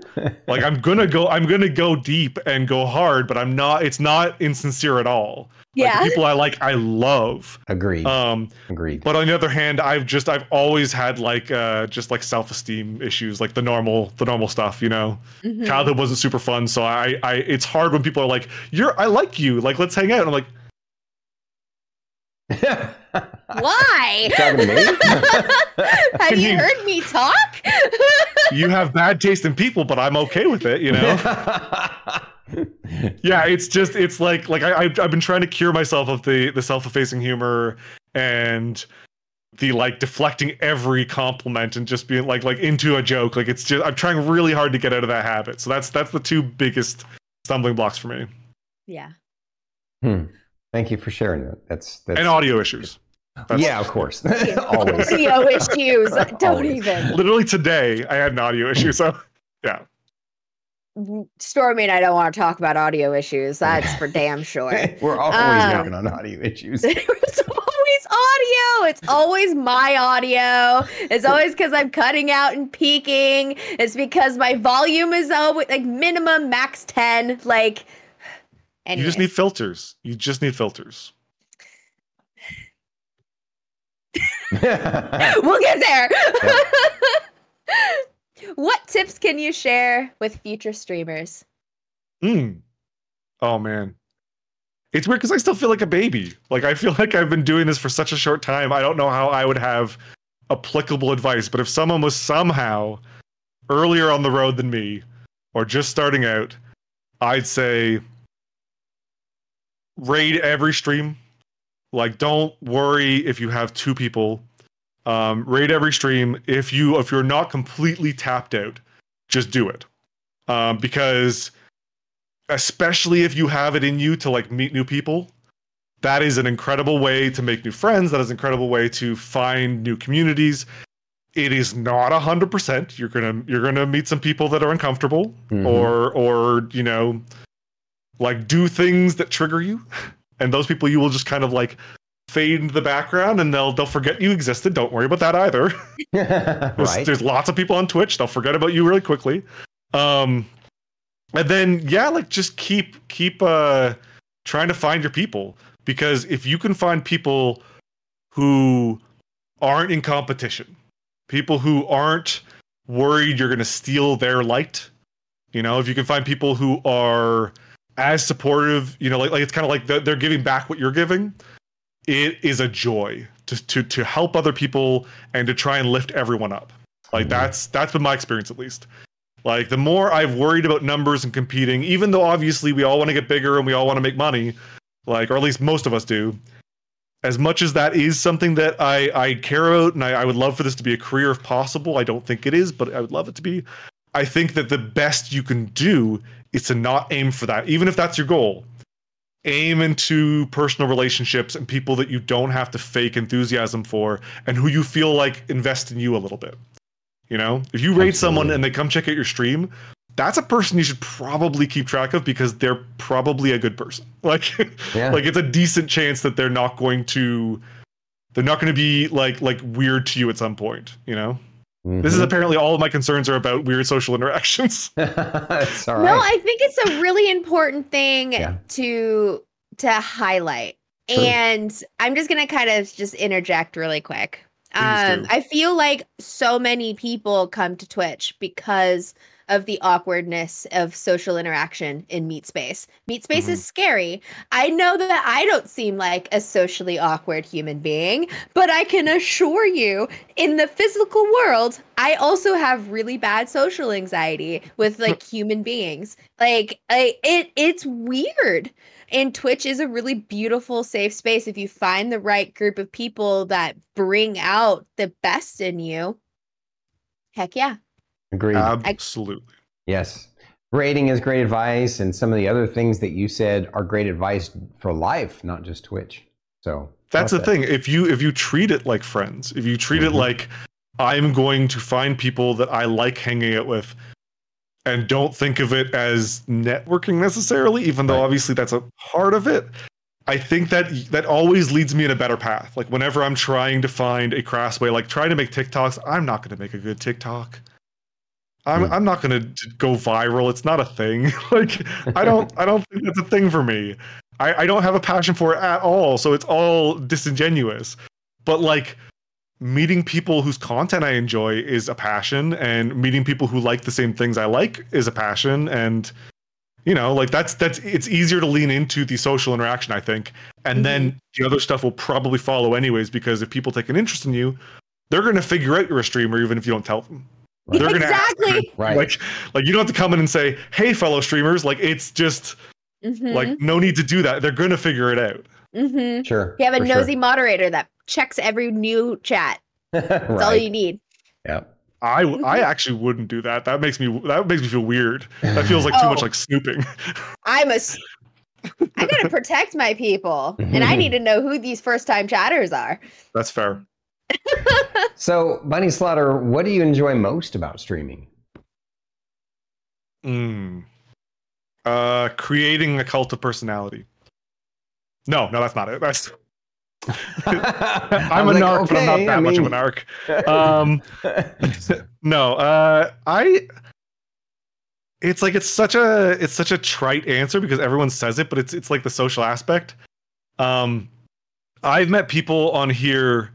Like I'm going to go I'm going to go deep and go hard, but I'm not it's not insincere at all. Yeah. Like, people I like I love. Agreed. Um Agreed. but on the other hand, I've just I've always had like uh just like self-esteem issues, like the normal the normal stuff, you know. Mhm. Childhood wasn't super fun, so I I it's hard when people are like, "You're I like you. Like let's hang out." And I'm like, [laughs] Why? Talking to? [laughs] Have you mean- heard me talk? [laughs] "You have bad taste in people, but I'm okay with it," you know. Yeah, it's just it's like like I I've, I've been trying to cure myself of the the self-effacing humor and the like deflecting every compliment and just being like like into a joke. Like it's just I'm trying really hard to get out of that habit. So that's that's the two biggest stumbling blocks for me. yeah. Hmm. Thank you for sharing that. That's that's And audio issues. That's- yeah, of course. [laughs] Always. Audio issues. Don't Always. even. Literally today I had an audio issue, so yeah. Stormy and I don't want to talk about audio issues. That's for damn sure. [laughs] We're always Um, working on audio issues. [laughs] it's always audio. It's always my audio. It's always because I'm cutting out and peaking. It's because my volume is always like minimum max 10. Like, You just need filters. You just need filters. [laughs] we'll get there. What tips can you share with future streamers? Mm. Oh man. It's weird because I still feel like a baby. Like I feel [laughs] like I've been doing this for such a short time. I don't know how I would have applicable advice, but if someone was somehow earlier on the road than me or just starting out, I'd say raid every stream. Like don't worry if you have two people. Um, raid every stream. If you if you're not completely tapped out, just do it. Um, because especially if you have it in you to like meet new people that is an incredible way to make new friends that is an incredible way to find new communities it is not a hundred percent you're gonna you're gonna meet some people that are uncomfortable Mhm. or or you know like do things that trigger you [laughs] and those people you will just kind of like fade into the background and they'll they'll forget you existed don't worry about that either [laughs] [laughs] there's, right. there's lots of people on Twitch. They'll forget about you really quickly. Um, and then yeah, like just keep keep uh trying to find your people because if you can find people who aren't in competition, people who aren't worried you're going to steal their light, you know, if you can find people who are as supportive, you know, like like it's kind of like they're giving back what you're giving. It is a joy to to to help other people and to try and lift everyone up. Like Mhm. that's that's been my experience at least. Like the more I've worried about numbers and competing, even though obviously we all want to get bigger and we all want to make money, like or at least most of us do. As much as that is something that I I care about and I, I would love for this to be a career if possible, I don't think it is, but I would love it to be. I think that the best you can do is to not aim for that, even if that's your goal. Aim into personal relationships and people that you don't have to fake enthusiasm for and who you feel like invest in you a little bit. You know, if you raid someone and they come check out your stream, that's a person you should probably keep track of because they're probably a good person. [laughs] Like, Yeah. like it's a decent chance that they're not going to, they're not going to be like like weird to you at some point. You know, this is Mhm. apparently all of my concerns are about weird social interactions. [laughs] it's all No. I think it's a really important thing Yeah. to to highlight. True. And I'm just gonna kind of just interject really quick. Um. I feel like so many people come to Twitch because of the awkwardness of social interaction in meat space. Meat space Mm-hmm. is scary. I know that I don't seem like a socially awkward human being, but I can assure you in the physical world, I also have really bad social anxiety with [laughs] like human beings. Like I, it it's weird. And Twitch is a really beautiful safe space if you find the right group of people that bring out the best in you. Heck yeah. Agreed. Absolutely. yes. raiding is great advice, and some of the other things that you said are great advice for life, not just Twitch. So that's the that. thing. If you if you treat it like friends, if you treat mm-hmm. it like I'm going to find people that I like hanging out with, and don't think of it as networking necessarily, even though right. obviously that's a part of it. I think that that always leads me in a better path. Like whenever I'm trying to find a crass way, like trying to make TikToks, I'm not going to make a good TikTok. I'm. I'm not going to go viral. It's not a thing. [laughs] like I don't I don't think that's a thing for me. I, I don't have a passion for it at all. So it's all disingenuous. But like meeting people whose content I enjoy is a passion, and meeting people who like the same things I like is a passion. And you know, like that's that's it's easier to lean into the social interaction, I think. And mm-hmm. then the other stuff will probably follow anyways, because if people take an interest in you, they're gonna figure out you're a streamer even if you don't tell them. They're gonna exactly. right. Like, like you don't have to come in and say, "Hey, fellow streamers." Like, it's just mm-hmm. like no need to do that. They're gonna figure it out. Mm-hmm. Sure. You have a nosy sure. moderator that checks every new chat. [laughs] That's right. all you need. Yeah. I, I mm-hmm. actually wouldn't do that. That makes me that makes me feel weird. That feels like oh, too much oh. like snooping. [laughs] I'm a I gotta protect my people, and I need to know who these first time chatters are. That's fair. So, Bunny Slaughter, what do you enjoy most about streaming? Mm. Uh, creating a cult of personality. No, no, that's not it. That's [laughs] [laughs] I'm a like, narc, okay, but I'm not that I mean... much of a narc. [laughs] Um, no, uh, I. It's like it's such a it's such a trite answer because everyone says it, but it's it's like the social aspect. Um, I've met people on here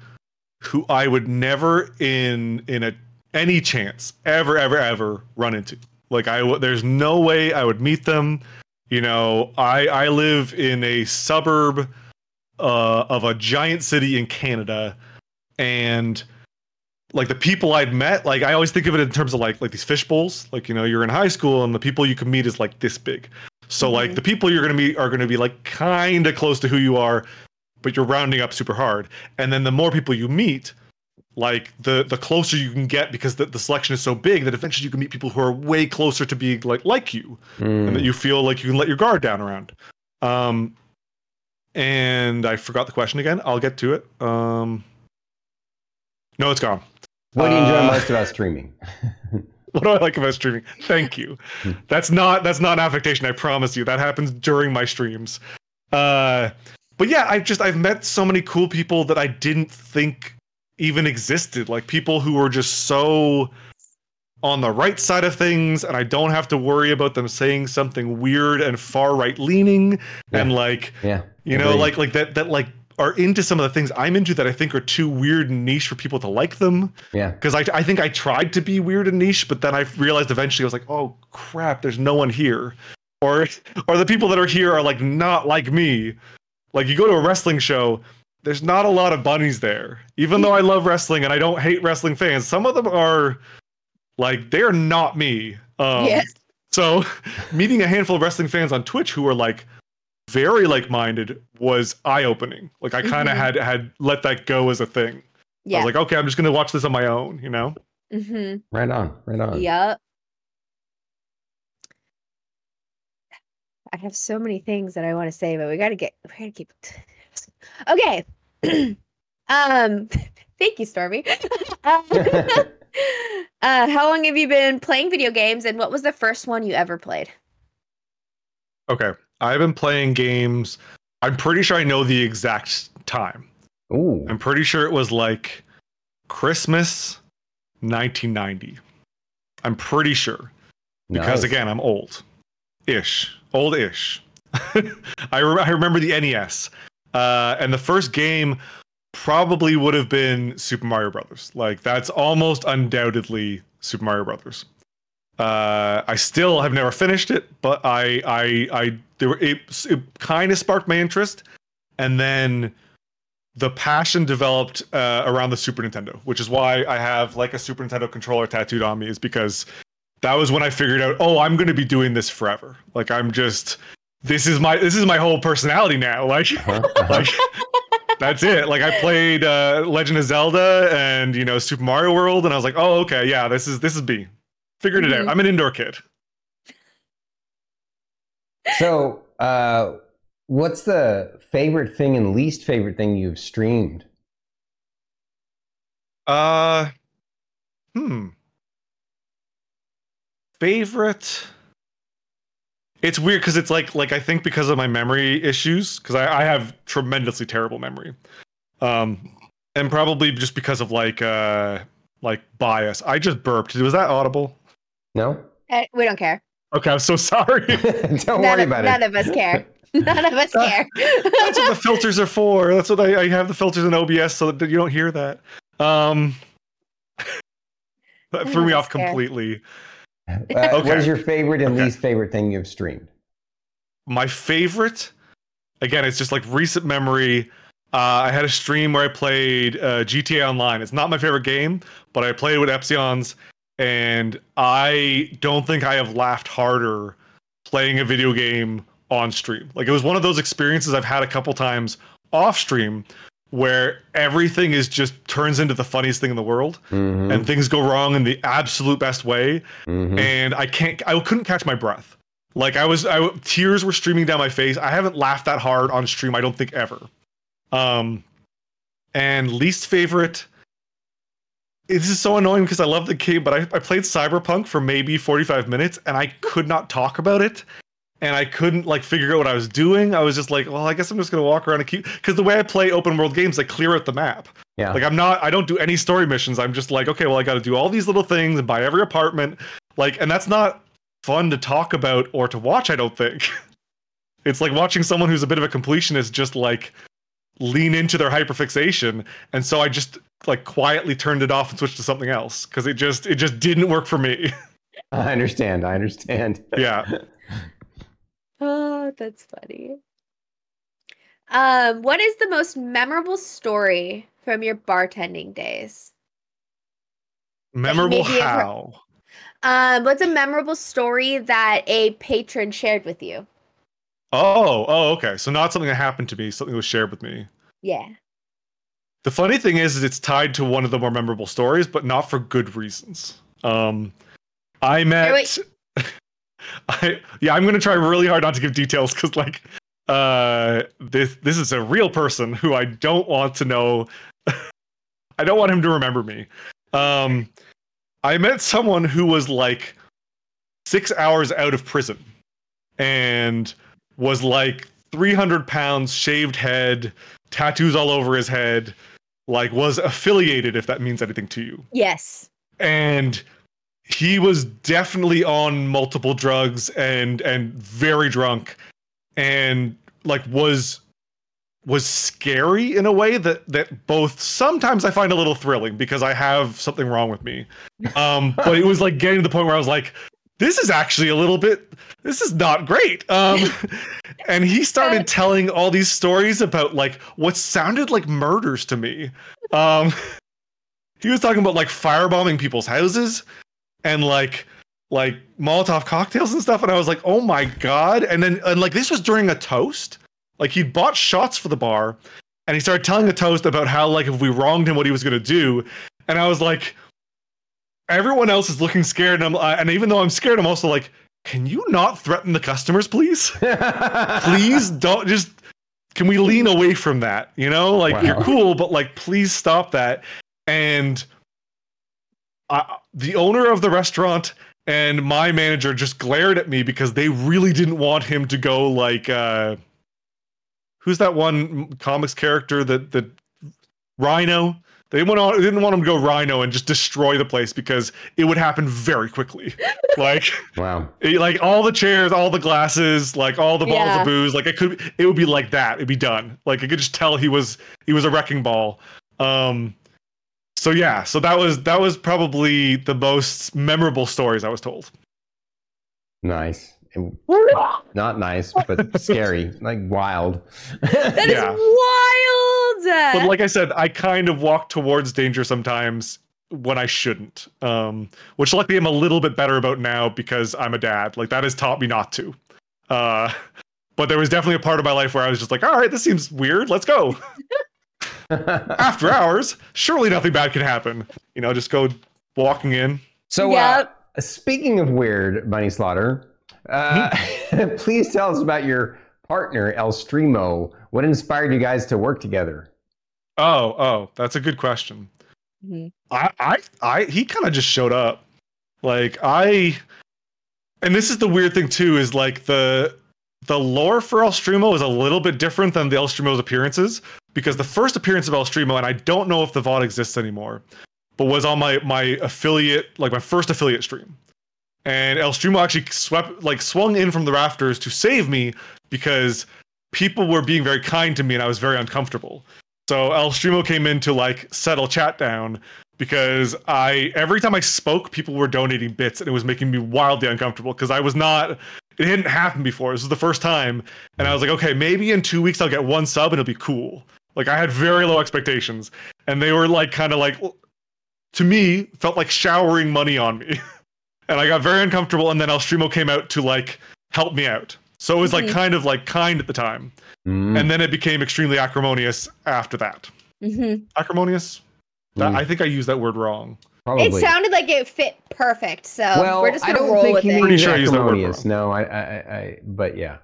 who I would never in in a any chance ever ever ever run into. Like I there's no way I would meet them. You know, I I live in a suburb uh, of a giant city in Canada, and like the people I'd met, like I always think of it in terms of like like these fish bowls. Like you know, you're in high school and the people you can meet is like this big. So mm-hmm. like the people you're gonna meet are gonna be like kind of close to who you are, but you're rounding up super hard. And then the more people you meet, like the the closer you can get because the, the selection is so big that eventually you can meet people who are way closer to being like like you mm. and that you feel like you can let your guard down around. Um and i forgot the question again. I'll get to it. Um no it's gone. What do you enjoy uh, most about streaming? [laughs] What do i like about streaming? Thank you. Hmm. that's not that's not an affectation i promise you. That happens during my streams. Uh but yeah i've just i've met so many cool people that i didn't think even existed. Like people who were just so on the right side of things, and I don't have to worry about them saying something weird and far right leaning, yeah. and like, yeah, you know, like like that that like are into some of the things I'm into that I think are too weird and niche for people to like them. Yeah. Because I, I think I tried to be weird and niche, but then I realized eventually I was like, oh crap, there's no one here. Or [laughs] or the people that are here are like not like me. Like you go to a wrestling show there's not a lot of bunnies there. Even though I love wrestling and I don't hate wrestling fans, some of them are like they are not me. Um, yes. So [laughs] meeting a handful of wrestling fans on Twitch who are like very like-minded was eye-opening. Like I kind of mm-hmm. had had let that go as a thing. Yeah. I was like, okay, I'm just gonna watch this on my own. You know. Mm-hmm. Right on. Right on. Yep. I have so many things that I want to say, but we got to get we got to keep. [laughs] Okay, [clears throat] um, [laughs] thank you, Stormy. [laughs] uh, how long have you been playing video games, and what was the first one you ever played? Okay, I've been playing games. I'm pretty sure I know the exact time. Ooh. I'm pretty sure it was like Christmas 1990. I'm pretty sure. Because nice. again, I'm old ish. Old ish. [laughs] I, re- I remember the NES. Uh, and the first game probably would have been Super Mario Brothers. Like that's almost undoubtedly Super Mario Brothers. Uh, I still have never finished it, but I I I there were, it, it kind of sparked my interest, and then the passion developed uh, around the Super Nintendo, which is why I have like a Super Nintendo controller tattooed on me, is because that was when I figured out, oh, I'm going to be doing this forever. Like I'm just this is my this is my whole personality now. [laughs] Like, uh-huh. like that's it. Like I played uh, Legend of Zelda and you know Super Mario World, and I was like, oh okay, yeah, this is this is me. Figured mm-hmm. it out. Mm-hmm. I'm an indoor kid. So, uh, what's the favorite thing and least favorite thing you've streamed? Uh, hmm. Favorite. It's weird because it's like like I think because of my memory issues because I, I have tremendously terrible memory, um, and probably just because of like uh like bias. I just burped. Was that audible? No. Uh, we don't care. Okay, I'm so [laughs] sorry. [laughs] Don't none worry of, about none it. None of us care. [laughs] None of us care. That's what the filters are for. That's what I, I have the filters in OBS so that you don't hear that. Um, that threw me off Fair. completely. Uh, Okay. is your favorite and Okay. least favorite thing you've streamed? My favorite, again, it's just like recent memory. Uh, I had a stream where I played uh, GTA Online. It's not my favorite game, but I played with Epsilons, and I don't think I have laughed harder playing a video game on stream. Like it was one of those experiences I've had a couple times off stream where everything is just turns into the funniest thing in the world Mhm, and things go wrong in the absolute best way mhm. and I can't I couldn't catch my breath. Like I was I tears were streaming down my face. I haven't laughed that hard on stream I don't think ever. Um and least favorite this is so annoying because I love the game, but I, I played Cyberpunk for maybe 45 minutes and I could not talk about it. And I couldn't like figure out what I was doing. I was just like, well, I guess I'm just gonna walk around and keep because the way I play open world games, I clear out the map. yeah. Like I'm not I don't do any story missions. I'm just like, okay, well I got to do all these little things and buy every apartment. Like and that's not fun to talk about or to watch, I don't think. [laughs] it's like watching someone who's a bit of a completionist just like lean into their hyperfixation and so I just like quietly turned it off and switched to something else cuz it just it just didn't work for me. [laughs] I understand. I understand. yeah. [laughs] Oh, that's funny. Um, what is the most memorable story from your bartending days? Memorable maybe how? Um, what's a memorable story that a patron shared with you? Oh, oh okay. So not something that happened to me, something that was shared with me. Yeah. The funny thing is, is it's tied to one of the more memorable stories, but not for good reasons. Um, I met. wait. I yeah, I'm gonna try really hard not to give details because like, uh, this this is a real person who I don't want to know. [laughs] I don't want him to remember me. Um, I met someone who was like six hours out of prison, and was like 300 pounds, shaved head, tattoos all over his head, like was affiliated, if that means anything to you. Yes. And he was definitely on multiple drugs and and very drunk and like was was scary in a way that that both sometimes I find a little thrilling because I have something wrong with me. [laughs] Um but it was like getting to the point where I was like this is actually a little bit this is not great. Um [laughs] and he started telling all these stories about like what sounded like murders to me. Um [laughs] he was talking about like firebombing people's houses and like like Molotov cocktails and stuff, and I was like, oh my god! And then and like this was during a toast. Like he'd bought shots for the bar, and he started telling a toast about how like if we wronged him, what he was gonna do. And I was like, everyone else is looking scared, and I'm uh, and even though I'm scared, I'm also like, can you not threaten the customers, please? [laughs] please don't just. Can we lean away from that? You know, like you're cool, but like please stop that. And I, the owner of the restaurant and my manager just glared at me because they really didn't want him to go like uh who's that one comics character that that Rhino they didn't want, they didn't want him to go Rhino and just destroy the place because it would happen very quickly. [laughs] like wow. it- like all the chairs, all the glasses, like all the bottles Yeah. of booze, like it could it would be like that. It'd be done. Like I could just tell he was he was a wrecking ball. Um so yeah, so that was that was probably the most memorable stories I was told. Nice. [laughs] Not nice, but scary. Like wild. That is Yeah. wild. But like I said, I kind of walk towards danger sometimes when I shouldn't. Um which luckily I'm a little bit better about now because I'm a dad. Like that has taught me not to. Uh [laughs] but there was definitely a part of my life where I was just like, all right, this seems weird. Let's go. [laughs] [laughs] after hours, surely nothing bad can happen. You know, just go walking in. so, Yep. uh, speaking of weird, Bunny Slaughter, Uh, mm-hmm. [laughs] please tell us about your partner, El Streamo. What inspired you guys to work together? Oh, oh, that's a good question. Mm-hmm. I, I, I, he kind of just showed up. Like I, and this is the weird thing too, is like the the lore for El Streamo is a little bit different than the El Streamo's appearances because the first appearance of El Streamo, and I don't know if the VOD exists anymore, but was on my my affiliate, like my first affiliate stream. And El Streamo actually swept, like swung in from the rafters to save me because people were being very kind to me and I was very uncomfortable. So El Streamo came in to like settle chat down because I every time I spoke, people were donating bits and it was making me wildly uncomfortable because I was not it hadn't happened before. This was the first time. And I was like, okay, maybe in two weeks I'll get one sub and it'll be cool. Like I had very low expectations. And they were like kind of like to me, felt like showering money on me. [laughs] and I got very uncomfortable, and then El Streamo came out to like help me out. So it was like mm-hmm. kind of like kind at the time. Mm. And then it became extremely acrimonious after that. Mm-hmm. Acrimonious? That, mm. I think I used that word wrong. Probably. It sounded like it fit perfect, so well, we're just gonna roll with it. Pretty sure I used that word wrong. No, I, I, I, but yeah,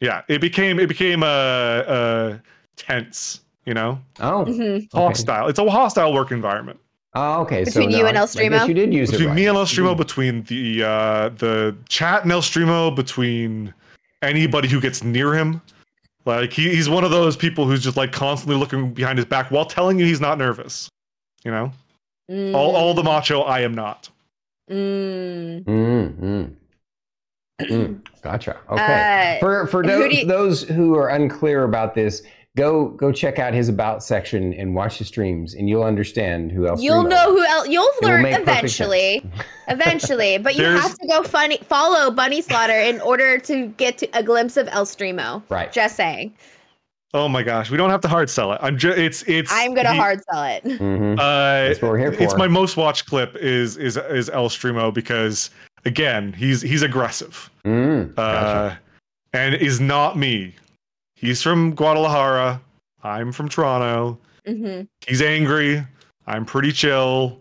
yeah. It became it became a, a tense, you know. Oh, mm-hmm. hostile. Okay. It's a hostile work environment. Oh, okay. Between so you no, and El Streamo, you did use between it right. me and El Streamo, between the uh, the chat and El Streamo, between anybody who gets near him. Like he, he's one of those people who's just like constantly looking behind his back while telling you he's not nervous. You know. Mm. All, all the macho, I am not. Mm. Mm, mm. Gotcha. Okay. Uh, for for those, you... those who are unclear about this, go go check out his about section and watch his streams, and you'll understand who else. You'll know who else. You'll learn eventually, [laughs] eventually. But you have to go funny follow Bunny Slaughter in order to get to a glimpse of El Streamo. Right. Just saying. Oh my gosh, we don't have to hard sell it. I'm just it's it's. I'm gonna hard sell it. Mm-hmm. Uh, That's what we're here for. It's my most watched clip is is is El Streamo because again he's he's aggressive, mm, uh, and is not me. He's from Guadalajara. I'm from Toronto. Mm-hmm. He's angry. I'm pretty chill.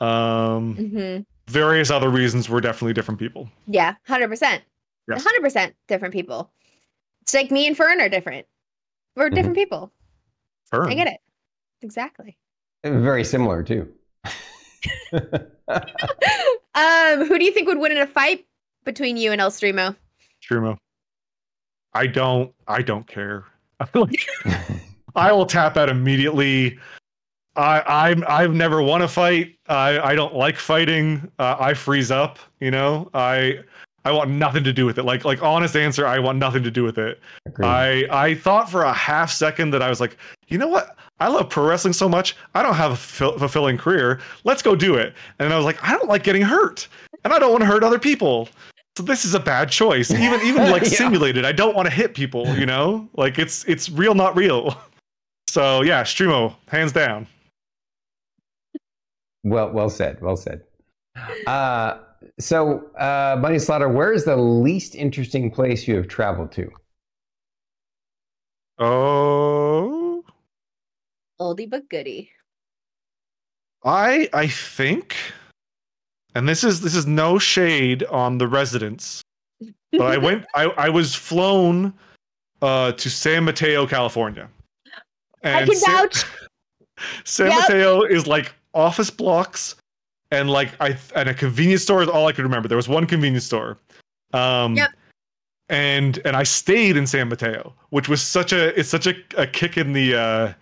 Um, mm-hmm. Various other reasons. We're definitely different people. Yeah, hundred percent. Hundred percent different people. It's like me and Fern are different. We're mm-hmm. different people. Fern. I get it. Exactly. Very similar too. [laughs] um, who do you think would win in a fight between you and El Streamo? Streamo. I don't. I don't care. [laughs] I will tap out immediately. I I'm I've never won a fight. I I don't like fighting. Uh, I freeze up. You know. I I want nothing to do with it. Like like honest answer, I want nothing to do with it. Agreed. I I thought for a half second that I was like, you know what? I love pro wrestling so much. I don't have a fulfilling career. Let's go do it. And I was like, I don't like getting hurt, and I don't want to hurt other people. So this is a bad choice. Even even like [laughs] yeah. simulated, I don't want to hit people. You know, like it's it's real, not real. [laughs] So yeah, Streamo, hands down. Well, well said. Well said. Uh, so, uh, Bunny Slaughter, where is the least interesting place you have traveled to? Oh, oldie but goodie. I I think, and this is this is no shade on the residents, but I went. I I was flown uh, to San Mateo, California. And I can vouch. San, [laughs] San yep. Mateo is like office blocks and like I and a convenience store is all I could remember. There was one convenience store. Um, yep. And and I stayed in San Mateo, which was such a it's such a, a kick in the uh,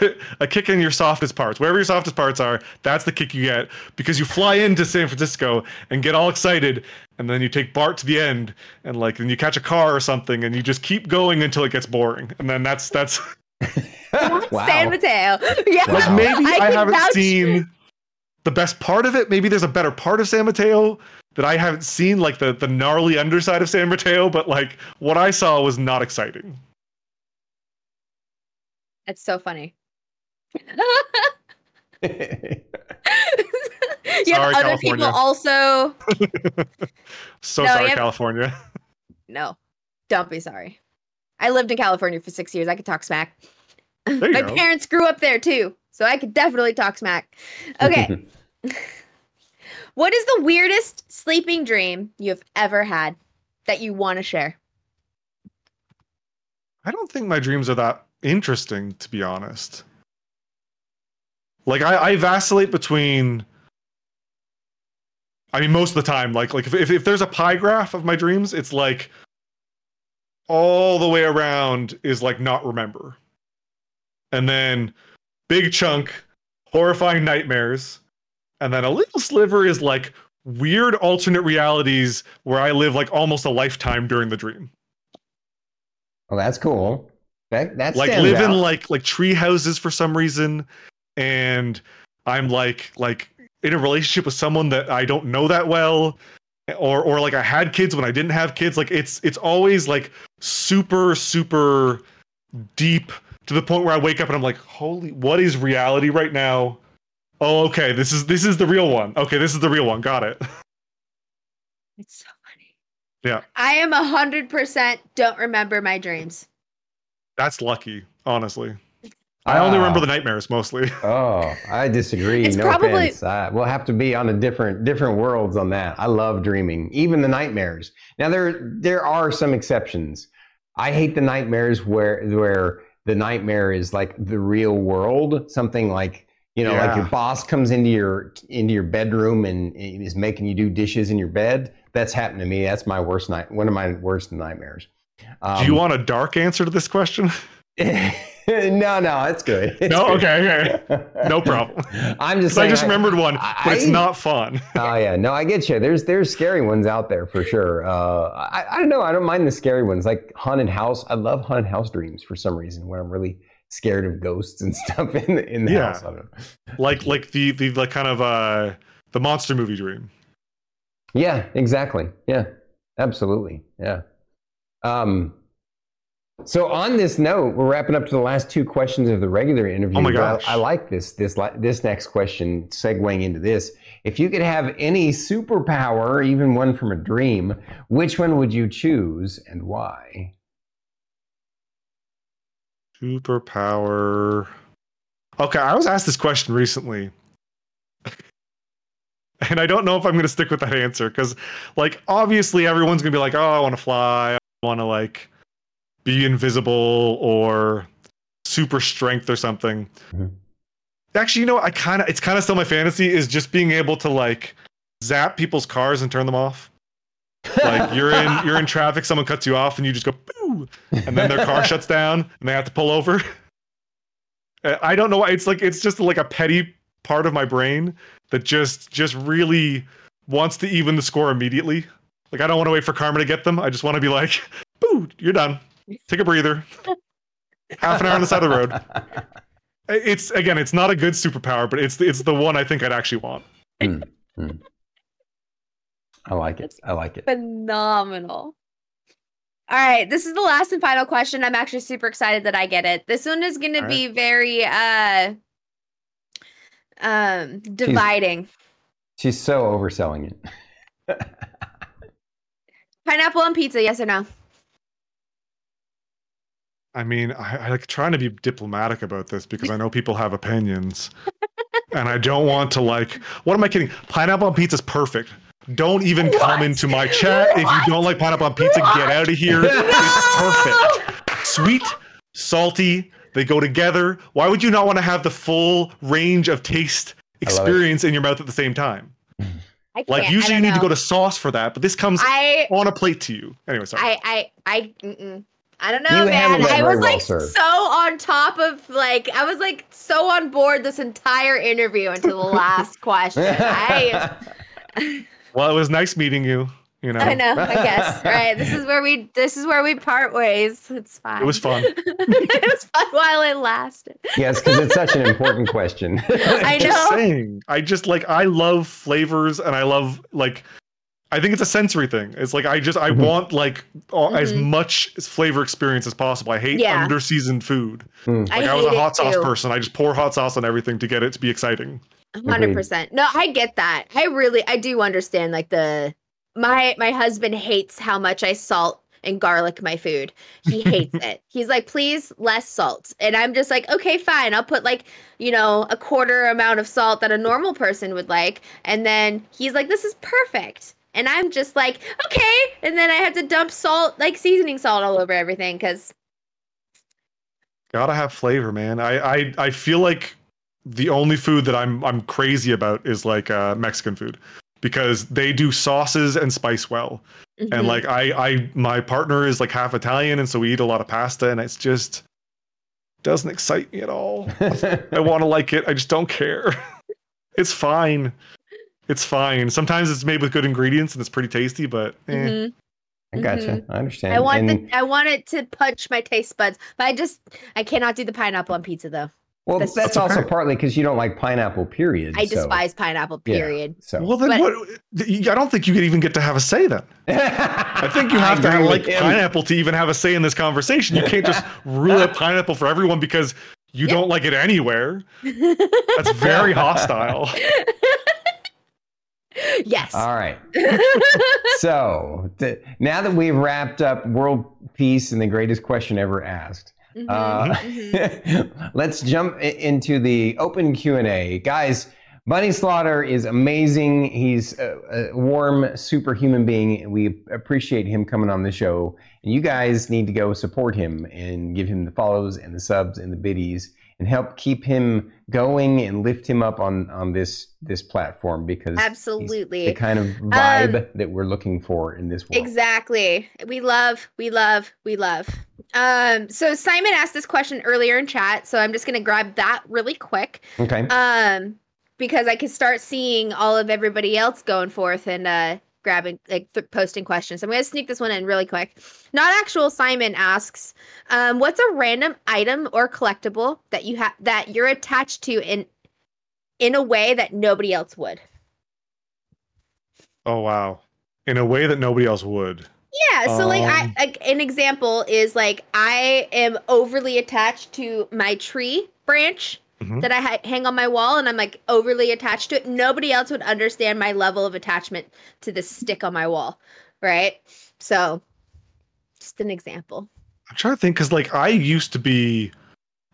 [laughs] a kick in your softest parts. Wherever your softest parts are, that's the kick you get because you fly into San Francisco and get all excited, and then you take BART to the end, and like then you catch a car or something, and you just keep going until it gets boring, and then that's that's. wow. San Mateo. Yeah. Like maybe I, I haven't vouch- seen the best part of it. Maybe there's a better part of San Mateo that I haven't seen, like the the gnarly underside of San Mateo. But like what I saw was not exciting. It's so funny. [laughs] you sorry, have other California. people also. [laughs] so no, sorry, have... California. No, don't be sorry. I lived in California for six years. I could talk smack. My go. parents grew up there too. So I could definitely talk smack. Okay. [laughs] What is the weirdest sleeping dream you've ever had that you want to share? I don't think my dreams are that interesting, to be honest. Like I, I vacillate between. I mean, most of the time, like like if, if if there's a pie graph of my dreams, it's like all the way around is like not remember, and then big chunk horrifying nightmares, and then a little sliver is like weird alternate realities where I live like almost a lifetime during the dream. Well, that's cool. That that's like live in like like tree houses for some reason, and I'm like like in a relationship with someone that I don't know that well, or or like I had kids when I didn't have kids. Like it's it's always like super super deep to the point where I wake up and I'm like, holy, what is reality right now? Oh, okay, this is this is the real one. Okay, this is the real one. Got it. [laughs] It's so funny. Yeah. I am a hundred percent don't remember my dreams. That's lucky, honestly. I only remember ah. the nightmares mostly. [laughs] Oh, I disagree. It's no probably... offense. I, we'll have to be on a different different worlds on that. I love dreaming, even the nightmares. Now there there are some exceptions. I hate the nightmares where where the nightmare is like the real world, something like you know, yeah. like your boss comes into your into your bedroom and is making you do dishes in your bed. That's happened to me. That's my worst night. One of my worst nightmares. Um, Do you um, want a dark answer to this question? [laughs] [laughs] no, no, it's good. It's no, good. okay, okay, no [laughs] problem. I'm just. Saying, I just remembered one, I, but it's not fun. [laughs] Oh yeah, no, I get you. There's there's scary ones out there for sure. Uh, I I don't know. I don't mind the scary ones, like haunted house. I love haunted house dreams for some reason, where I'm really scared of ghosts and stuff in the, in the yeah. house. Like like the the like kind of uh the monster movie dream. Yeah, exactly. Yeah, absolutely. Yeah. Um, so on this note, we're wrapping up to the last two questions of the regular interview. Oh my gosh! I, I like this this this next question, segueing into this. If you could have any superpower, even one from a dream, which one would you choose and why? Superpower. Okay, I was asked this question recently. [laughs] and I don't know if I'm going to stick with that answer because, like, obviously everyone's going to be like, oh, I want to fly. I want to, like, be invisible or super strength or something. Mm-hmm. Actually, you know, I kind of it's kind of still my fantasy is just being able to like zap people's cars and turn them off. like [laughs] you're in you're in traffic, someone cuts you off, and you just go boo, and then their car [laughs] shuts down, and they have to pull over. I don't know why it's like it's just like a petty part of my brain that just just really wants to even the score immediately. Like I don't want to wait for karma to get them. I just want to be like, boo, you're done. Take a breather. [laughs] Half an hour on the side of the road. It's again, it's not a good superpower, but it's it's the one I think I'd actually want. Mm, mm. I like it. I like it. Phenomenal. All right, this is the last and final question. I'm actually super excited that I get it. This one is going to be right. very uh um dividing. She's, she's so overselling it. [laughs] Pineapple on pizza, yes or no? I mean, I, I like trying to be diplomatic about this because I know people have opinions, and I don't want to like. What am I kidding? Pineapple on pizza is perfect. Don't even what? come into my chat what? if you don't like pineapple on pizza. What? Get out of here. [laughs] No! It's perfect. Sweet, salty, they go together. Why would you not want to have the full range of taste experience in your mouth at the same time? [laughs] like usually you need know. to go to sauce for that, but this comes I, on a plate to you. Anyway, sorry. I I I mm-mm. I don't know, you man. I was like so on top of like I was like so on board this entire interview until the last [laughs] question. I [laughs] Well, it was nice meeting you. You know. I know, I guess. [laughs] Right. This is where we this is where we part ways. It's fine. It was fun. it was fun while it lasted. Yes, because it's such an important question. I know. Just saying. I just like I love flavors and I love like I think it's a sensory thing. It's like I just I mm-hmm. want like mm-hmm. as much flavor experience as possible. I hate yeah. under seasoned food. Mm. Like I, I was a hot sauce too. person. I just pour hot sauce on everything to get it to be exciting. Hundred percent. No, I get that. I really I do understand like the my my husband hates how much I salt and garlic my food. He hates [laughs] it. He's like, please less salt. And I'm just like, okay, fine. I'll put like, you know, a quarter amount of salt that a normal person would like. And then he's like, this is perfect. And I'm just like, okay. And then I have to dump salt, like seasoning salt all over everything because gotta have flavor, man. I, I I feel like the only food that I'm I'm crazy about is like uh, Mexican food because they do sauces and spice well. Mm-hmm. And like I I my partner is like half Italian and so we eat a lot of pasta and it's just doesn't excite me at all. [laughs] I want to like it. I just don't care. it's fine. It's fine. Sometimes it's made with good ingredients and it's pretty tasty, but eh. mm-hmm. I gotcha. Mm-hmm. I understand. I want and... the, I want it to punch my taste buds, but I just I cannot do the pineapple on pizza though. Well, that's, that's also partly because you don't like pineapple. Period. I so. despise pineapple. Period. Yeah, so well, then but, what? I don't think you could even get to have a say then. [laughs] I think you have to have, like him. pineapple to even have a say in this conversation. You can't just [laughs] rule out pineapple for everyone because you don't like it anywhere. [laughs] That's very hostile. [laughs] Yes. All right. [laughs] so now that we've wrapped up world peace and the greatest question ever asked, mm-hmm. Uh, mm-hmm. [laughs] let's jump into the open Q&A. Guys, Bunny Slaughter is amazing. He's a, a, warm, superhuman being. We appreciate him coming on the show. And you guys need to go support him and give him the follows and the subs and the biddies and help keep him going and lift him up on on this this platform because absolutely the kind of vibe um, that we're looking for in this world. Exactly. We love, we love, we love. Um, so Simon asked this question earlier in chat, so I'm just gonna grab that really quick. Okay. Um, because I could start seeing all of everybody else going forth and uh grabbing like th- posting questions. I'm gonna sneak this one in really quick. Not actual Simon asks, um, what's a random item or collectible that you have that you're attached to in in a way that nobody else would? Oh wow. In a way that nobody else would. Yeah, so um, like I um, like, an example is like I am overly attached to my tree branch mm-hmm. that I ha- hang on my wall and I'm like overly attached to it. Nobody else would understand my level of attachment to this stick on my wall, right? So, just an example. I'm trying to think because like I used to be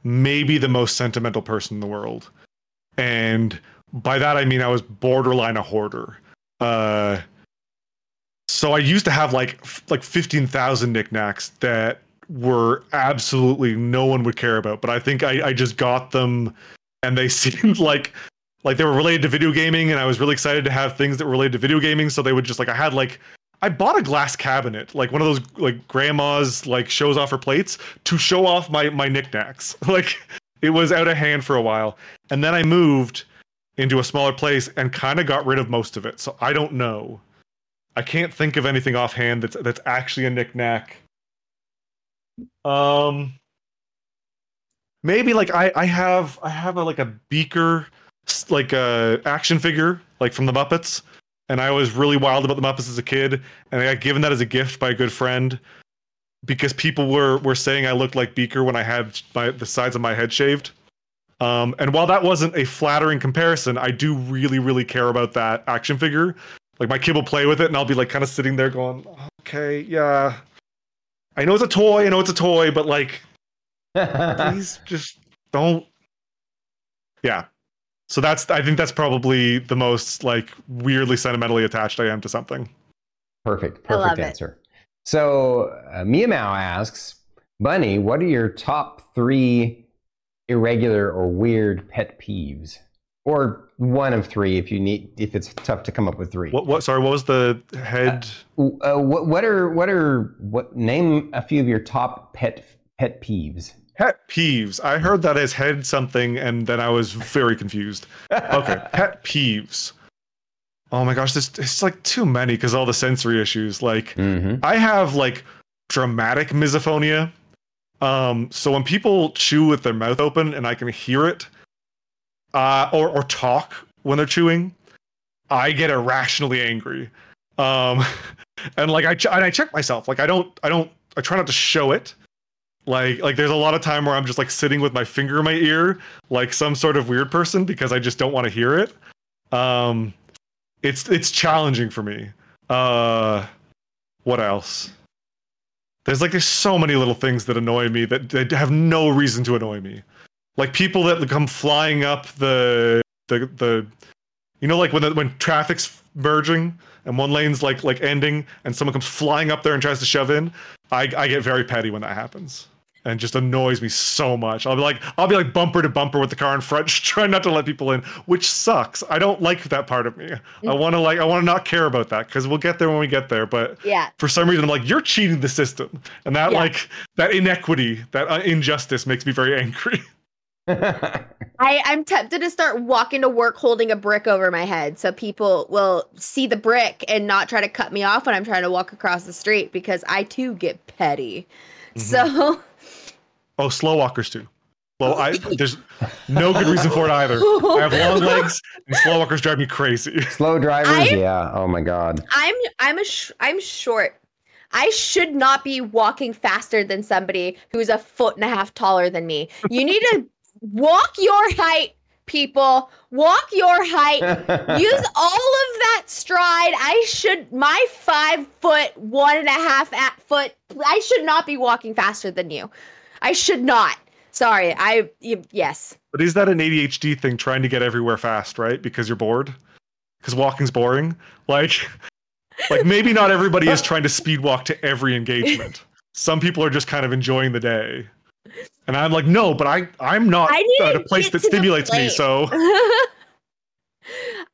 maybe the most sentimental person in the world, and by that I mean I was borderline a hoarder. Uh, so I used to have like f- like fifteen thousand knickknacks that were absolutely no one would care about. But I think I, I just got them and they [laughs] seemed like like they were related to video gaming and I was really excited to have things that were related to video gaming. So they would just like I had like I bought a glass cabinet, like one of those like grandma's like shows off her plates to show off my my knickknacks. [laughs] Like it was out of hand for a while. And then I moved into a smaller place and kind of got rid of most of it. So I don't know. I can't think of anything offhand that's that's actually a knickknack um, maybe like I I have I have a like a beaker like a action figure like from the Muppets, and I was really wild about the Muppets as a kid, and I got given that as a gift by a good friend because people were were saying I looked like Beaker when I had my the sides of my head shaved. Um, and while that wasn't a flattering comparison, I do really really care about that action figure. Like my kid will play with it, and I'll be like kind of sitting there going, "Okay, yeah, I know it's a toy. I know it's a toy, but like, [laughs] please just don't. Yeah. So that's I think that's probably the most like weirdly sentimentally attached I am to something. Perfect. Perfect answer. It. So uh, Mia Mao asks, Bunny, what are your top three irregular or weird pet peeves? Or one of three if you need if it's tough to come up with three. What? What? Sorry, what was the head? Uh, uh, what? What are? What are? What? Name a few of your top pet pet peeves. Pet peeves. I heard that as head something, and then I was very confused. Okay, [laughs] pet peeves. Oh my gosh, this it's like too many because all the sensory issues. Like mm-hmm. I have like dramatic misophonia. Um, so when people chew with their mouth open and I can hear it, uh, or or talk when they're chewing, I get irrationally angry. Um, [laughs] and like I ch- and I check myself. Like I don't I don't I try not to show it. Like like there's a lot of time where I'm just like sitting with my finger in my ear, like some sort of weird person because I just don't want to hear it. Um, it's it's challenging for me. Uh, what else? There's like there's so many little things that annoy me that, that have no reason to annoy me. Like people that come flying up the the the you know like when the, when traffic's merging and one lane's like like ending and someone comes flying up there and tries to shove in, I I get very petty when that happens and just annoys me so much. I'll be like, I'll be like bumper to bumper with the car in front, [laughs] trying not to let people in, which sucks. I don't like that part of me. I want to like, I want to not care about that because we'll get there when we get there. But yeah, for some reason, I'm like, you're cheating the system, and that yeah. like that inequity, that uh, injustice makes me very [laughs] angry. I, I'm tempted to start walking to work holding a brick over my head so people will see the brick and not try to cut me off when I'm trying to walk across the street because I too get petty. Mm-hmm. So Oh, slow walkers too. Well, I [laughs] there's no good reason for it either. I have long legs, and slow walkers drive me crazy. Slow drivers, I'm, yeah. Oh my god. I'm I'm a sh- I'm short. I should not be walking faster than somebody who's a foot and a half taller than me. You need to walk your height, people. Walk your height. [laughs] Use all of that stride. I should my five foot one and a half at foot. I should not be walking faster than you. I should not. Sorry. I yes. But is that an ADHD thing trying to get everywhere fast, right? Because you're bored? Because walking's boring? Like [laughs] like maybe not everybody is trying to speed walk to every engagement. [laughs] Some people are just kind of enjoying the day. And I'm like, no, but I I'm not at a place that stimulates me, so [laughs] I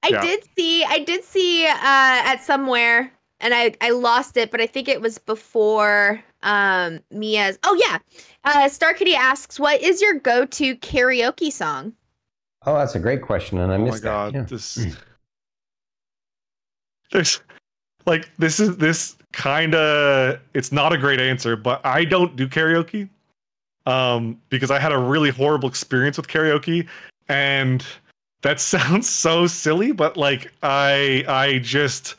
yeah. did see I did see uh at somewhere and I I lost it, but I think it was before um Mia's. Oh yeah, uh, Star Kitty asks, "What is your go-to karaoke song?" Oh, that's a great question, and I missed it. oh missed my god, that. Yeah. this [laughs] there's like this is this kind of it's not a great answer, but I don't do karaoke um because I had a really horrible experience with karaoke and that [laughs] sounds so silly, but like I I just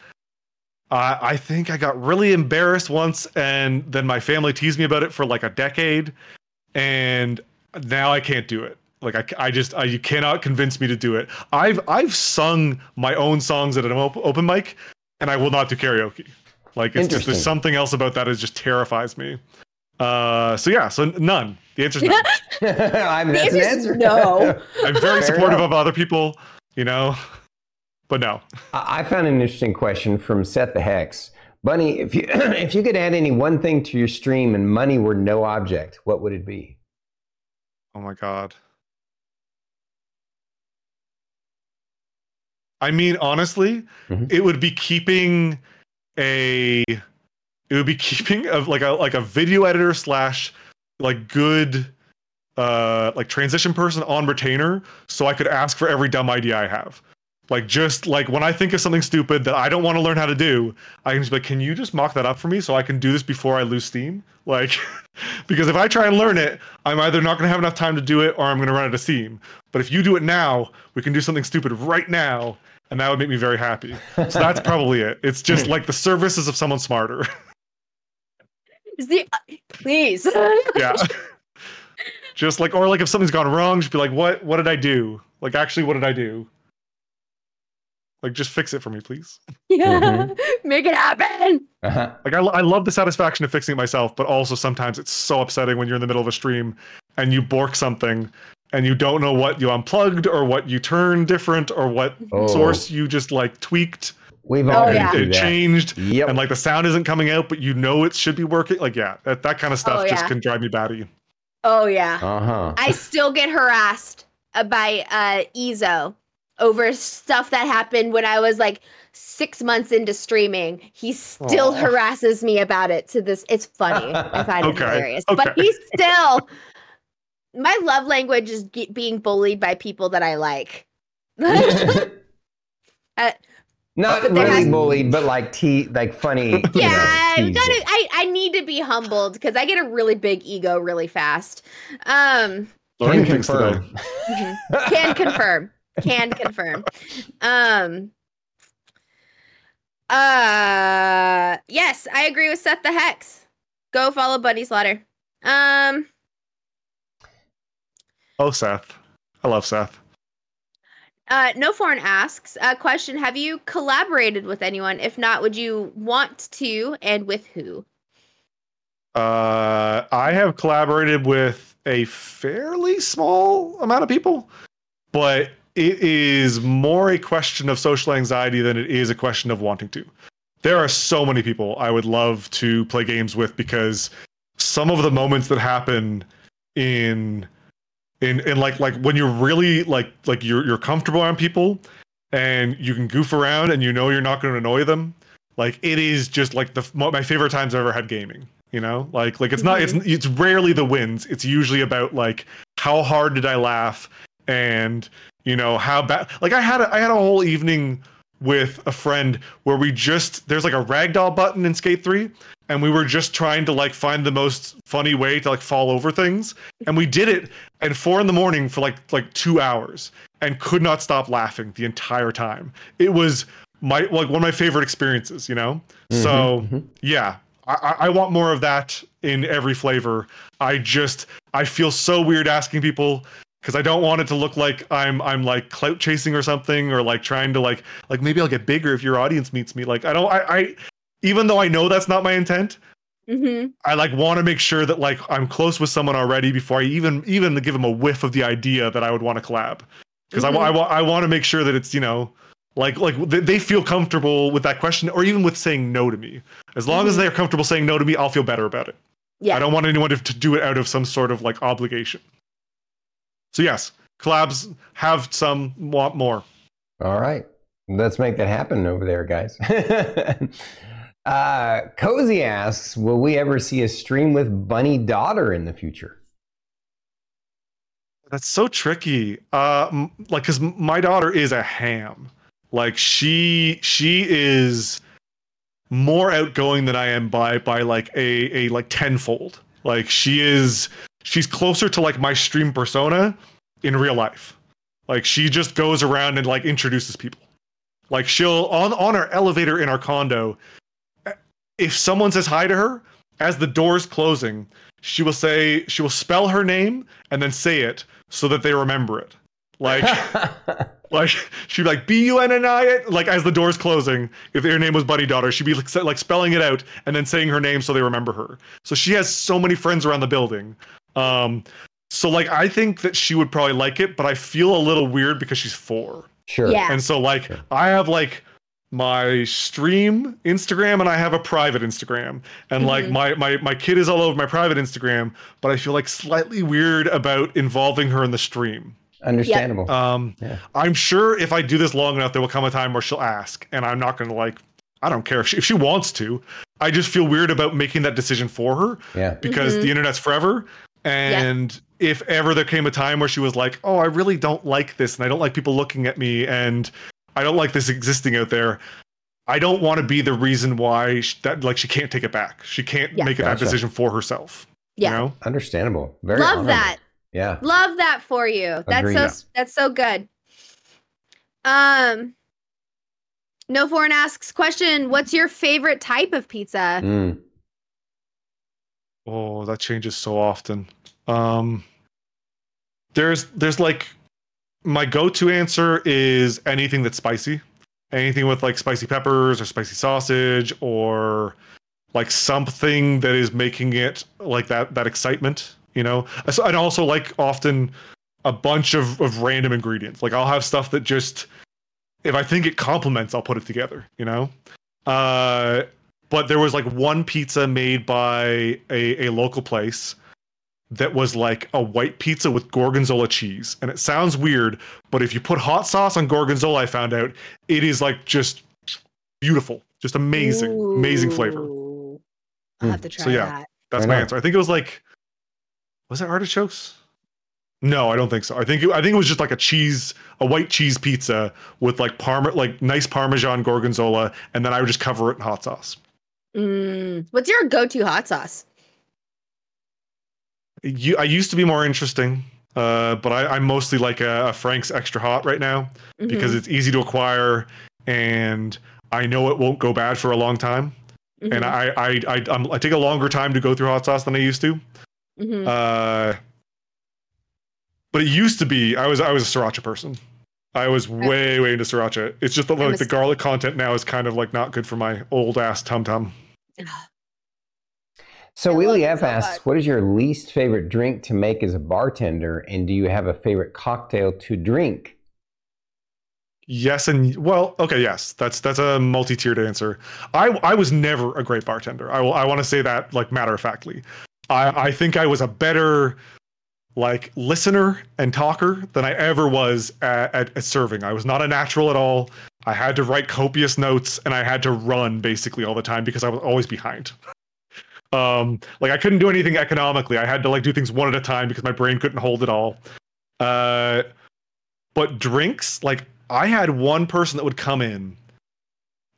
uh, I think I got really embarrassed once, and then my family teased me about it for like a decade, and now I can't do it. Like I, I just I, you cannot convince me to do it. I've I've sung my own songs at an op- open mic, and I will not do karaoke. Like it's just there's something else about that that just terrifies me. Uh, so yeah, so none. The answer is no. [laughs] [laughs] I mean, that's an answer. No. [laughs] I'm very Fair supportive enough. of other people. You know but no. I found an interesting question from Seth the Hex. Bunny, if you [clears throat] if you could add any one thing to your stream and money were no object, what would it be? Oh my god. I mean, honestly, mm-hmm. it would be keeping a it would be [laughs] keeping of like a like a video editor slash like good uh like transition person on retainer so I could ask for every dumb idea I have. Like just like when I think of something stupid that I don't want to learn how to do, I can just be like, can you just mock that up for me so I can do this before I lose steam? [laughs] Like, because if I try and learn it, I'm either not going to have enough time to do it or I'm going to run out of steam. But if you do it now, we can do something stupid right now, and that would make me very happy. So that's [laughs] probably it. It's just like the services of someone smarter. Is the uh, please? [laughs] yeah. Just like, or like if something's gone wrong, just be like, what? What did I do? Like, actually, what did I do? Like, just fix it for me, please. Yeah, mm-hmm. [laughs] make it happen. Uh-huh. Like, I, I love the satisfaction of fixing it myself, but also sometimes it's so upsetting when you're in the middle of a stream and you bork something and you don't know what you unplugged or what you turned different or what oh. source you just like tweaked. We've all oh, yeah. it changed, yep. and like the sound isn't coming out, but you know it should be working. Like, yeah, that, that kind of stuff oh, yeah. just can drive me batty. Oh yeah, uh-huh. I still get harassed by uh, Ezo over stuff that happened when I was like six months into streaming. He still Aww. harasses me about it to this. It's funny. I find [laughs] okay. it hilarious. Okay. But he's still. My love language is being bullied by people that I like. [laughs] [laughs] uh, not really has, bullied, but like tea, like funny. [laughs] Yeah, know, gotta, I I need to be humbled because I get a really big ego really fast. Um, can confirm. Mm-hmm. Can confirm. Can confirm. Um. Uh. Yes, I agree with Seth the Hex. Go follow Bunny Slaughter. Um. Oh, Seth. I love Seth. Uh, no foreign asks a uh, question: Have you collaborated with anyone? If not, would you want to, and with who? Uh, I have collaborated with a fairly small amount of people, but it is more a question of social anxiety than it is a question of wanting to. There are so many people I would love to play games with because some of the moments that happen in in in like like when you're really like like you're you're comfortable around people and you can goof around and you know you're not going to annoy them like it is just like the my favorite times I've ever had gaming you know like like it's not it's mm-hmm. it's rarely the wins it's usually about like how hard did I laugh and you know how bad like I had a, I had a whole evening with a friend where we just there's like a ragdoll button in Skate 3 and we were just trying to like find the most funny way to like fall over things and we did it at 4 in the morning for like like 2 hours and could not stop laughing the entire time. It was my like one of my favorite experiences, you know? Mm-hmm, so mm-hmm. yeah, I, I want more of that in every flavor. I just I feel so weird asking people because I don't want it to look like I'm I'm like clout chasing or something or like trying to like like maybe I'll get bigger if your audience meets me. Like I don't I, I even though I know that's not my intent, mm-hmm. I like want to make sure that like I'm close with someone already before I even even give them a whiff of the idea that I would want to collab because mm-hmm. I, I, I want to make sure that it's you know like like they feel comfortable with that question or even with saying no to me. As long mm-hmm. as they're comfortable saying no to me, I'll feel better about it. Yeah. I don't want anyone to, to do it out of some sort of like obligation. So yes, collabs have some, want more. All right. Let's make that happen over there, guys. [laughs] uh, Cozy asks, will we ever see a stream with Bunny Daughter in the future? That's so tricky. Uh, like, cause my daughter is a ham. Like she, she is more outgoing than I am by by like a a like tenfold. Like she is she's closer to like my stream persona in real life. Like she just goes around and like introduces people. Like she'll on on our elevator in our condo, eh, if someone says hi to her, as the door's closing, she will say she will spell her name and then say it so that they remember it. Like [laughs] like she'd be like B U N N I like as the door's closing. If her name was Buddy Daughter, she'd be like, like spelling it out and then saying her name so they remember her. So she has so many friends around the building. Um, so like I think that she would probably like it, but I feel a little weird because she's four. Sure. Yeah. And so like sure. I have like my stream Instagram and I have a private Instagram. And mm-hmm. like my, my my kid is all over my private Instagram, but I feel like slightly weird about involving her in the stream. Understandable. Yep. Um yeah. I'm sure if I do this long enough there will come a time where she'll ask and I'm not gonna like I don't care if she if she wants to. I just feel weird about making that decision for her. Yeah. Because mm-hmm. the internet's forever. And if ever there came a time where she was like, "Oh, I really don't like this, and I don't like people looking at me, and I don't like this existing out there," I don't want to be the reason why she, that like she can't take it back. She can't yeah. make gotcha. that decision for herself. Yeah, you know? understandable. Very love honorable. that. Yeah, love that for you. That's Agreed. so that's so good. Um, no foreign asks question. What's your favorite type of pizza? Mm. Oh, that changes so often. Um, there's there's like my go-to answer is anything that's spicy, anything with like spicy peppers or spicy sausage or like something that is making it like that that excitement. You know, and also like often a bunch of of random ingredients. Like I'll have stuff that just if I think it complements, I'll put it together. You know. Uh, but there was like one pizza made by a, a local place that was like a white pizza with gorgonzola cheese. And it sounds weird, but if you put hot sauce on gorgonzola, I found out it is like just beautiful, just amazing, Ooh. amazing flavor. I'll have to hmm. try so, yeah, that. That's my answer. I think it was like, was it artichokes? No, I don't think so. I think it, I think it was just like a cheese, a white cheese pizza with like parma, like nice Parmesan gorgonzola, and then I would just cover it in hot sauce. Mm, what's your go-to hot sauce? You, I used to be more interesting, uh, but I, am mostly like a, a, Frank's extra hot right now mm-hmm. because it's easy to acquire and I know it won't go bad for a long time. Mm-hmm. And I, I, I, I'm, i take a longer time to go through hot sauce than I used to. Mm-hmm. Uh, but it used to be I was I was a sriracha person. I was way way into sriracha. It's just that like the garlic content now is kind of like not good for my old ass tum tum. So Willie F so asks, much. "What is your least favorite drink to make as a bartender, and do you have a favorite cocktail to drink?" Yes, and well, okay, yes, that's that's a multi-tiered answer. I I was never a great bartender. I will I want to say that like matter of factly. I I think I was a better like listener and talker than I ever was at, at, at serving. I was not a natural at all. I had to write copious notes and I had to run basically all the time because I was always behind. [laughs] Um, like I couldn't do anything economically. I had to like do things one at a time because my brain couldn't hold it all. Uh, but drinks, like I had one person that would come in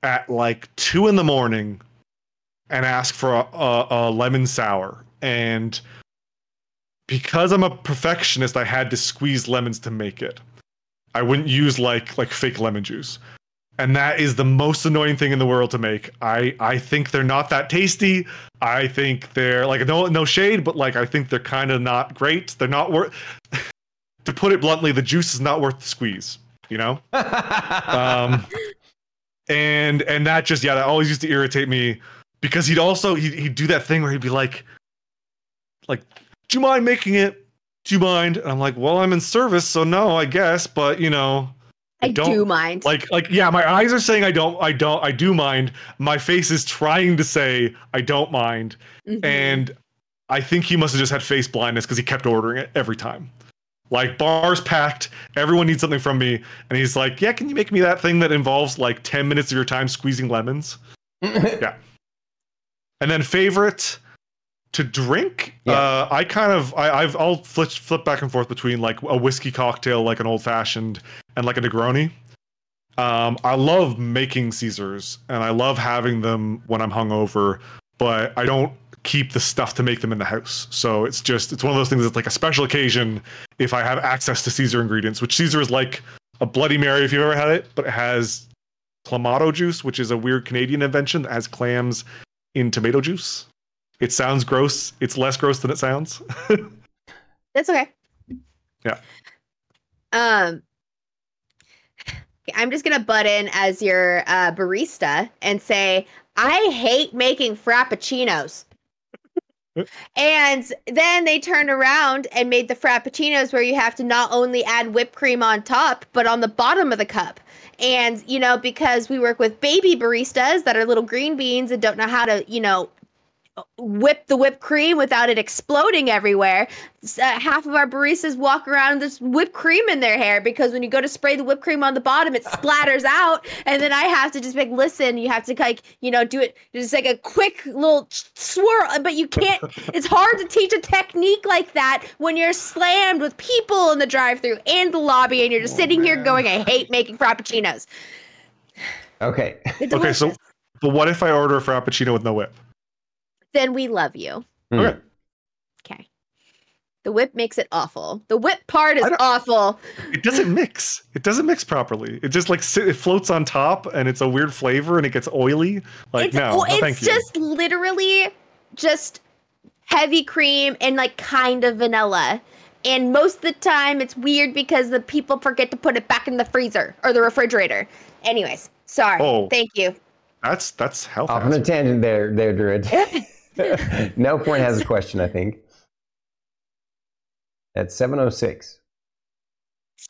at like two in the morning and ask for a, a, a lemon sour, and because I'm a perfectionist, I had to squeeze lemons to make it. I wouldn't use like like fake lemon juice and that is the most annoying thing in the world to make. I I think they're not that tasty. I think they're like no no shade, but like I think they're kind of not great. They're not worth. [laughs] to put it bluntly, the juice is not worth the squeeze. You know. [laughs] um, and and that just yeah, that always used to irritate me because he'd also he'd, he'd do that thing where he'd be like, like, do you mind making it? Do you mind? And I'm like, well, I'm in service, so no, I guess, but you know I do mind. Like like yeah, my eyes are saying I don't I don't I do mind. My face is trying to say I don't mind. Mm-hmm. And I think he must have just had face blindness because he kept ordering it every time. Like bars packed, everyone needs something from me, and he's like, "Yeah, can you make me that thing that involves like ten minutes of your time squeezing lemons?" [laughs] yeah. And then favorite to drink, yeah. uh, I kind of I, I've I'll flip flip back and forth between like a whiskey cocktail, like an old fashioned, and like a Negroni. Um, I love making Caesars and I love having them when I'm hungover, but I don't keep the stuff to make them in the house. So it's just it's one of those things that's like a special occasion if I have access to Caesar ingredients, which Caesar is like a Bloody Mary if you've ever had it, but it has clamato juice, which is a weird Canadian invention that has clams in tomato juice. It sounds gross. It's less gross than it sounds. [laughs] That's okay. Yeah. Um I'm just gonna butt in as your uh, barista and say I hate making frappuccinos. [laughs] and then they turned around and made the frappuccinos where you have to not only add whipped cream on top, but on the bottom of the cup. And, you know, because we work with baby baristas that are little green beans and don't know how to, you know, whip the whipped cream without it exploding everywhere. Uh, half of our baristas walk around with this whipped cream in their hair because when you go to spray the whipped cream on the bottom, it [laughs] splatters out. And then I have to just like, listen, you have to like, you know, do it just like a quick little swirl. But you can't, [laughs] it's hard to teach a technique like that when you're slammed with people in the drive through and the lobby and you're just oh, sitting man. here going, I hate making frappuccinos. Okay. Okay, so but what if I order a frappuccino with no whip? Then we love you. Hmm. Okay. Okay. The whip makes it awful. The whip part is awful. It doesn't mix. It doesn't mix properly. It just like it floats on top, and it's a weird flavor, and it gets oily. Like it's, no, no it's just literally just heavy cream and like kind of vanilla. And most of the time, it's weird because the people forget to put it back in the freezer or the refrigerator. Anyways, sorry. Oh, thank you. That's that's health. Off on a tangent there, there, Druid. [laughs] [laughs] no point has a question, I think. At 706.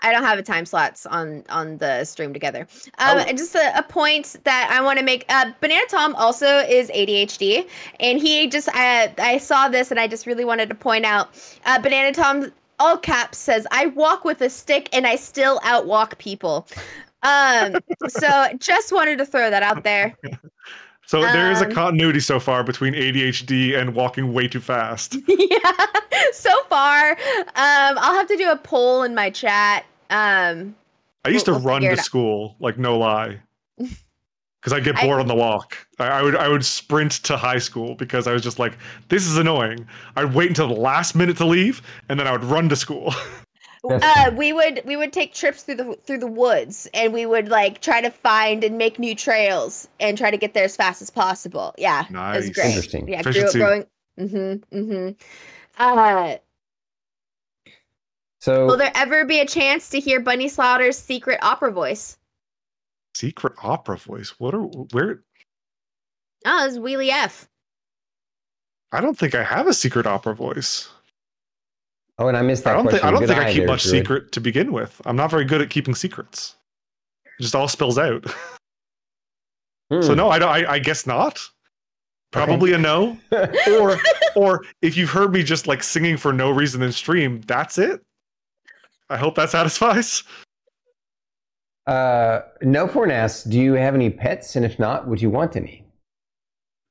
I don't have a time slots on on the stream together. Um, oh. Just a, a, point that I want to make. Uh, Banana Tom also is ADHD, and he just I I saw this and I just really wanted to point out. Uh, Banana Tom all caps says I walk with a stick and I still outwalk people. Um, so just wanted to throw that out there. [laughs] So um, there is a um, continuity so far between ADHD and walking way too fast. [laughs] Yeah, so far. Um, I'll have to do a poll in my chat. Um, I used we'll, to we'll run to school, like no lie, [laughs] because I get bored I, on the walk. I, I, would I would sprint to high school because I was just like, this is annoying. I'd wait until the last minute to leave, and then I would run to school. [laughs] uh, we would we would take trips through the through the woods and we would like try to find and make new trails and try to get there as fast as possible. Yeah, nice. it was great. Interesting. Yeah, grew up growing. Mm-hmm. Mm-hmm. Uh, so, will there ever be a chance to hear Bunny Slaughter's secret opera voice? Secret opera voice? What are where? Oh, it's Wheelie F. I don't think I have a secret opera voice. Oh, and I missed that. I don't question. think I don't think I keep much Druid. secret to begin with. I'm not very good at keeping secrets. It just all spills out. [laughs] So Hmm. no, I don't. I, I guess not. Probably a no. [laughs] Or or if you've heard me just like singing for no reason in stream, that's it. I hope that satisfies. Uh, no asks, do you have any pets? And if not, would you want any?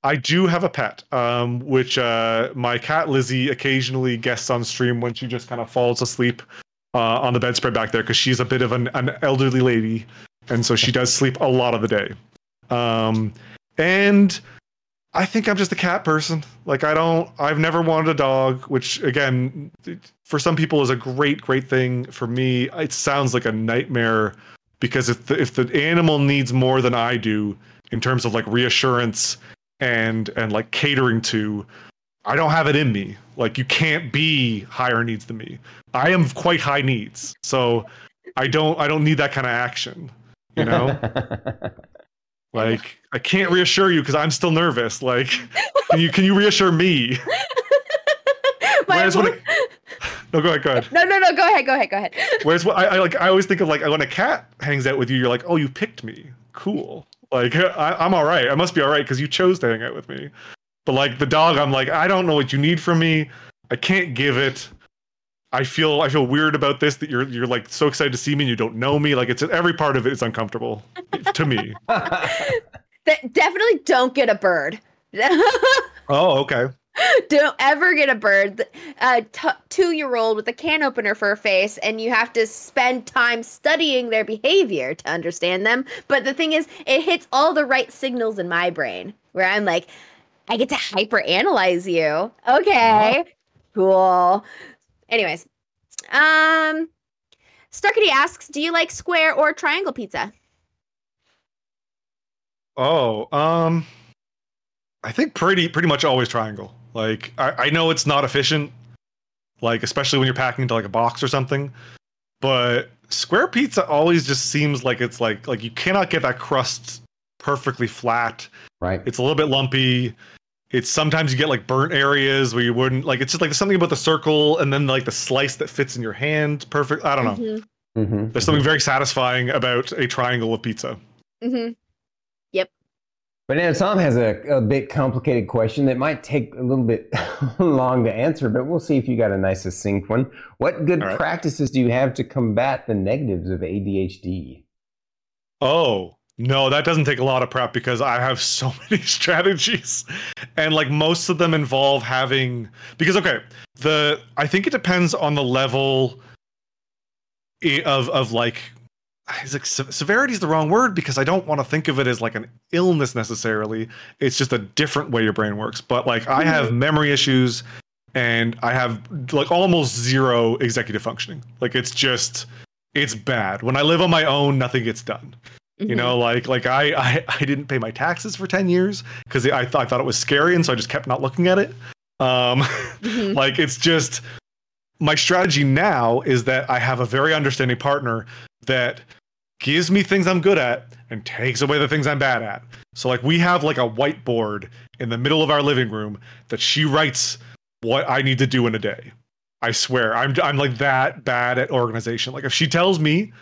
I do have a pet, um, which uh, my cat Lizzie occasionally guests on stream when she just kind of falls asleep uh, on the bedspread back there because she's a bit of an, an elderly lady, and so she does sleep a lot of the day. Um, and I think I'm just a cat person. Like I don't, I've never wanted a dog, which again, for some people is a great, great thing. For me, it sounds like a nightmare because if the, if the animal needs more than I do in terms of like reassurance and and like catering to i don't have it in me like you can't be higher needs than me i am quite high needs so i don't i don't need that kind of action you know [laughs] like i can't reassure you because i'm still nervous like can you can you reassure me [laughs] whereas when [laughs] no go ahead go ahead no, no, no. Go ahead. Go ahead. Go ahead. Whereas what I, I like, I always think of like when a cat hangs out with you, you're like, oh, you picked me, cool. Like I, I'm all right. I must be all right because you chose to hang out with me. But like the dog, I'm like, I don't know what you need from me. I can't give it. I feel I feel weird about this that you're you're like so excited to see me and you don't know me. Like it's every part of it is uncomfortable to me. [laughs] Definitely don't get a bird. [laughs] Oh, okay. [laughs] don't ever get a bird. A t- two-year-old with a can opener for a face, and you have to spend time studying their behavior to understand them. But the thing is, it hits all the right signals in my brain, where I'm like, I get to hyper analyze you. Okay, cool. Anyways, um, Starkity asks, do you like square or triangle pizza? Oh, um, I think pretty pretty much always triangle. Like I, I know it's not efficient, like especially when you're packing into like a box or something, but square pizza always just seems like it's like like you cannot get that crust perfectly flat. right. It's a little bit lumpy. It's sometimes you get like burnt areas where you wouldn't like. It's just like there's something about the circle and then like the slice that fits in your hand perfect. I don't know. Mhm, Mm-hmm. There's something very satisfying about a triangle of pizza. mhm. But now Tom has a, a bit complicated question that might take a little bit [laughs] long to answer, but we'll see if you got a nice succinct one. What good right. practices do you have to combat the negatives of ADHD? Oh, no, that doesn't take a lot of prep because I have so [laughs] many strategies. And like most of them involve having because okay, the I think it depends on the level of of like like se- severity is the wrong word because I don't want to think of it as like an illness necessarily. It's just a different way your brain works. But like I have memory issues and I have like almost zero executive functioning. Like it's just it's bad. When I live on my own, nothing gets done. You Mhm. know, like like I I, I didn't pay my taxes for 10 years because I thought I thought it was scary and so I just kept not looking at it. Um Mhm. [laughs] like it's just my strategy now is that I have a very understanding partner that gives me things I'm good at and takes away the things I'm bad at. So like we have like a whiteboard in the middle of our living room that she writes what I need to do in a day. I swear, I'm I'm like that bad at organization. Like if she tells me,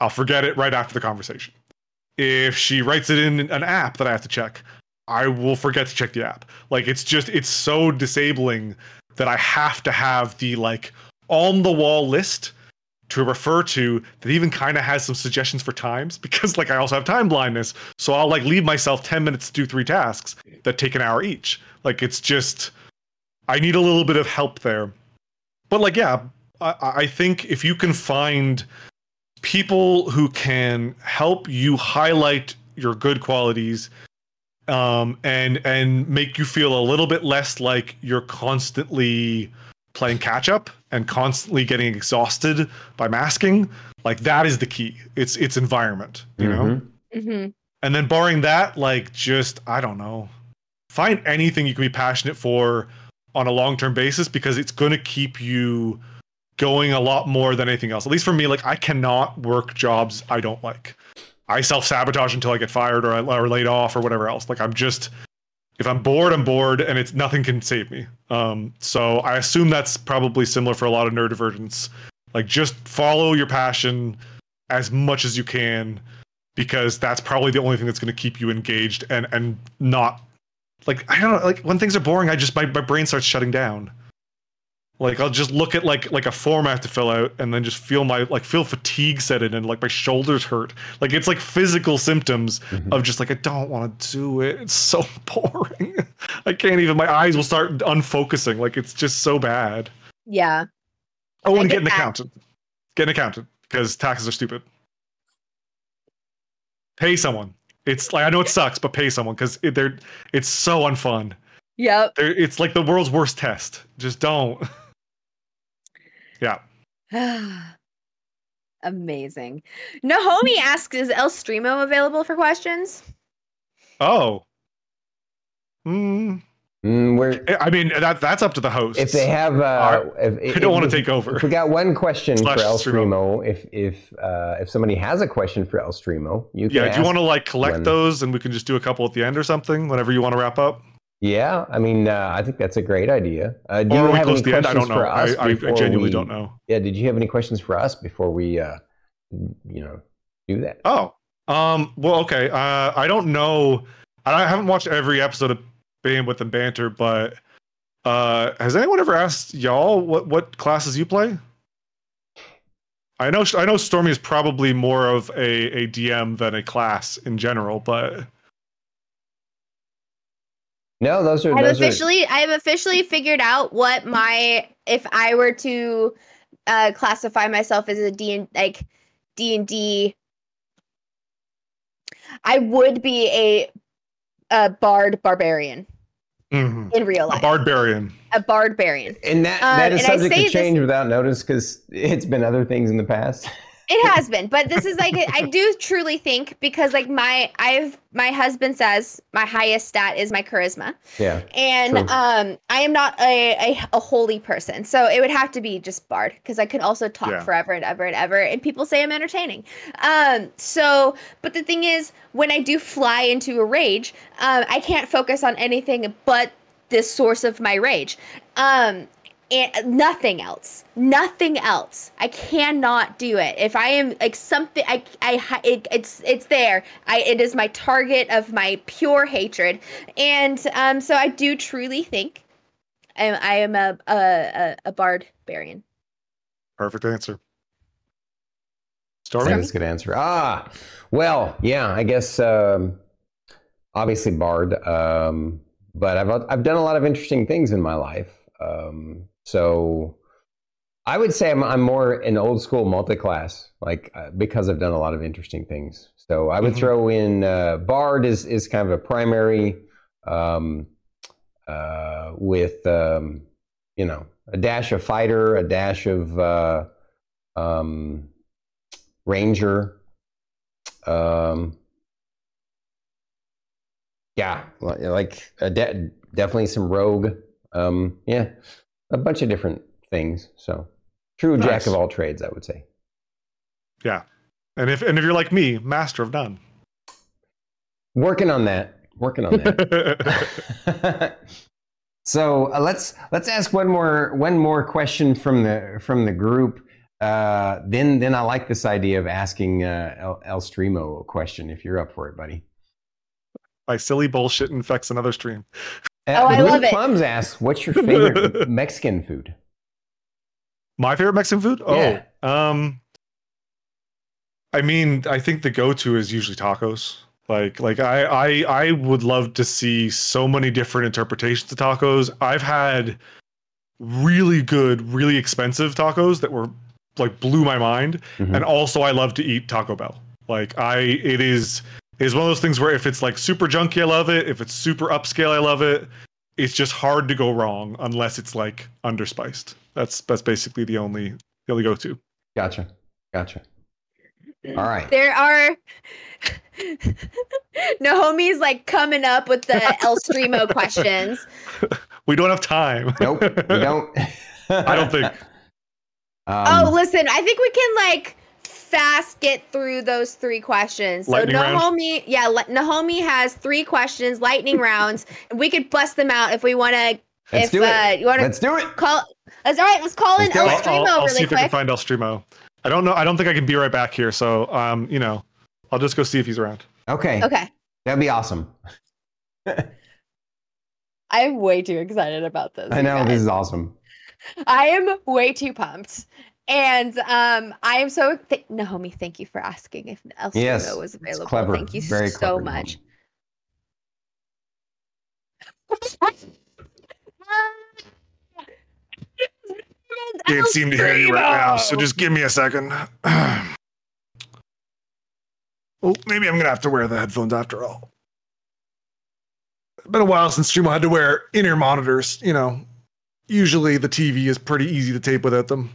I'll forget it right after the conversation. If she writes it in an app that I have to check, I will forget to check the app. Like it's just it's so disabling that I have to have the like on the wall list to refer to that even kind of has some suggestions for times because like I also have time blindness. So I'll like leave myself 10 minutes to do three tasks that take an hour each. Like it's just I need a little bit of help there. But like yeah, I, I think if you can find people who can help you highlight your good qualities um, and and make you feel a little bit less like you're constantly playing catch up and constantly getting exhausted by masking. Like that is the key. It's it's environment you know? Mhm. Mhm. and then barring that like just i don't know. Find anything you can be passionate for on a long-term basis because it's going to keep you going a lot more than anything else. At least for me like i cannot work jobs i don't like i self-sabotage until i get fired or, or laid off or whatever else like i'm just If I'm bored, I'm bored, and it's nothing can save me. Um, so I assume that's probably similar for a lot of neurodivergents. Like just follow your passion as much as you can, because that's probably the only thing that's going to keep you engaged and and not like I don't know. Like when things are boring, I just my, my brain starts shutting down. Like I'll just look at like like a form I have to fill out, and then just feel my like feel fatigue set in, and like my shoulders hurt. Like it's like physical symptoms mm-hmm. of just like I don't want to do it. It's so [laughs] boring. I can't even. My eyes will start unfocusing. Like it's just so bad. Yeah. Oh, and get an that. accountant. Get an accountant because taxes are stupid. Pay someone. It's like I know it sucks, but pay someone because it, they're it's so unfun. Yep. They're, it's like the world's worst test. Just don't. [laughs] Yeah. [sighs] Amazing. Nahomi asks, is El Streamo available for questions? Oh. Hmm. Mm, I mean, that that's up to the host. If they have, uh, if, if, I don't want to take over. If we got one question Slash for El Streamo, if if uh, if somebody has a question for El Streamo, you yeah. Do you want to like collect when... those, and we can just do a couple at the end or something, whenever you want to wrap up? Yeah, I mean, uh, I think that's a great idea. Uh, do or you have any questions I don't know. for us? I, I genuinely we, don't know. Yeah, did you have any questions for us before we, uh, you know, do that? Oh, um, well, okay. Uh, I don't know. I haven't watched every episode of Bandwidth and Banter, but uh, has anyone ever asked y'all what what classes you play? I know I know Stormy is probably more of a, a DM than a class in general, but no, those are. I've those officially, are... I've officially figured out what my if I were to uh, classify myself as a D and like D and D, I would be a a bard barbarian. Mm-hmm. In real life, a barbarian, a barbarian, and that that um, is subject to change this, without notice because it's been other things in the past. [laughs] It has been, but this is like I do truly think because like my I've my husband says my highest stat is my charisma. Yeah. And true. um I am not a, a, a holy person. So it would have to be just bard because I could also talk yeah. forever and ever and ever and people say I'm entertaining. Um so but the thing is when I do fly into a rage, um I can't focus on anything but this source of my rage. Um and nothing else. Nothing else. I cannot do it. If i am like something i i it, it's it's there. I it is my target of my pure hatred. And um so i do truly think i, I am a a a bard barbarian. Perfect answer. Stormy? That's a good answer. Ah, well, yeah, I guess um, obviously Bard, um, but I've I've done a lot of interesting things in my life. Um, so I would say I'm, I'm more an old school multi-class, like uh, because I've done a lot of interesting things. So I would mm-hmm. throw in uh, Bard is is kind of a primary, um, uh, with um, you know a dash of fighter, a dash of uh, um, ranger. Um, yeah, like de- definitely some rogue. Um, yeah, a bunch of different things. So true nice. jack of all trades, I would say. Yeah, and if and if you're like me, master of none. Working on that. Working on that. [laughs] so uh, let's let's ask one more one more question from the from the group. Uh, then then I like this idea of asking uh, El, El Streamo a question if you're up for it, buddy. My silly bullshit infects another stream. Uh, oh, I love it. Plums asks, "What's your favorite [laughs] Mexican food?" My favorite Mexican food? Oh, yeah. um, I mean, I think the go-to is usually tacos. Like, like I, I, I would love to see so many different interpretations of tacos. I've had really good, really expensive tacos that were like blew my mind, mm-hmm. and also I love to eat Taco Bell. Like, I, it is is one of those things where if it's like super junky, I love it. If it's super upscale, I love it. It's just hard to go wrong unless it's like underspiced. That's that's basically the only the only go to. Gotcha. Gotcha. All right. There are [laughs] Nahomi's like coming up with the [laughs] El Streamo questions. We don't have time. Nope. We don't. [laughs] I don't think. Um, oh, listen, I think we can like fast get through those three questions. So Lightning round? Yeah, Le- Naomi has three questions, lightning rounds, and [laughs] we could bust them out if we want to. Let's If do it. uh, you want to Let's do it. call, that's all right. Let's call in Let's do it. El I'll, I'll, Streamo I'll see really if I can find El Streamo. I don't know. I don't think I can be right back here. So, um, you know, I'll just go see if he's around. Okay. Okay, That'd be awesome. [laughs] I'm way too excited about this. I know guys. this is awesome. I am way too pumped. And um, I am so th- Naomi. Thank you for asking if El Streamo Yes, was available. clever. Thank you Very so clever, much. [laughs] Can't seem to hear you right now, so just give me a second. [clears throat] oh, maybe I'm gonna have to wear the headphones after all. It's been a while since Streamo had to wear in-ear monitors. You know, usually the TV is pretty easy to tape without them.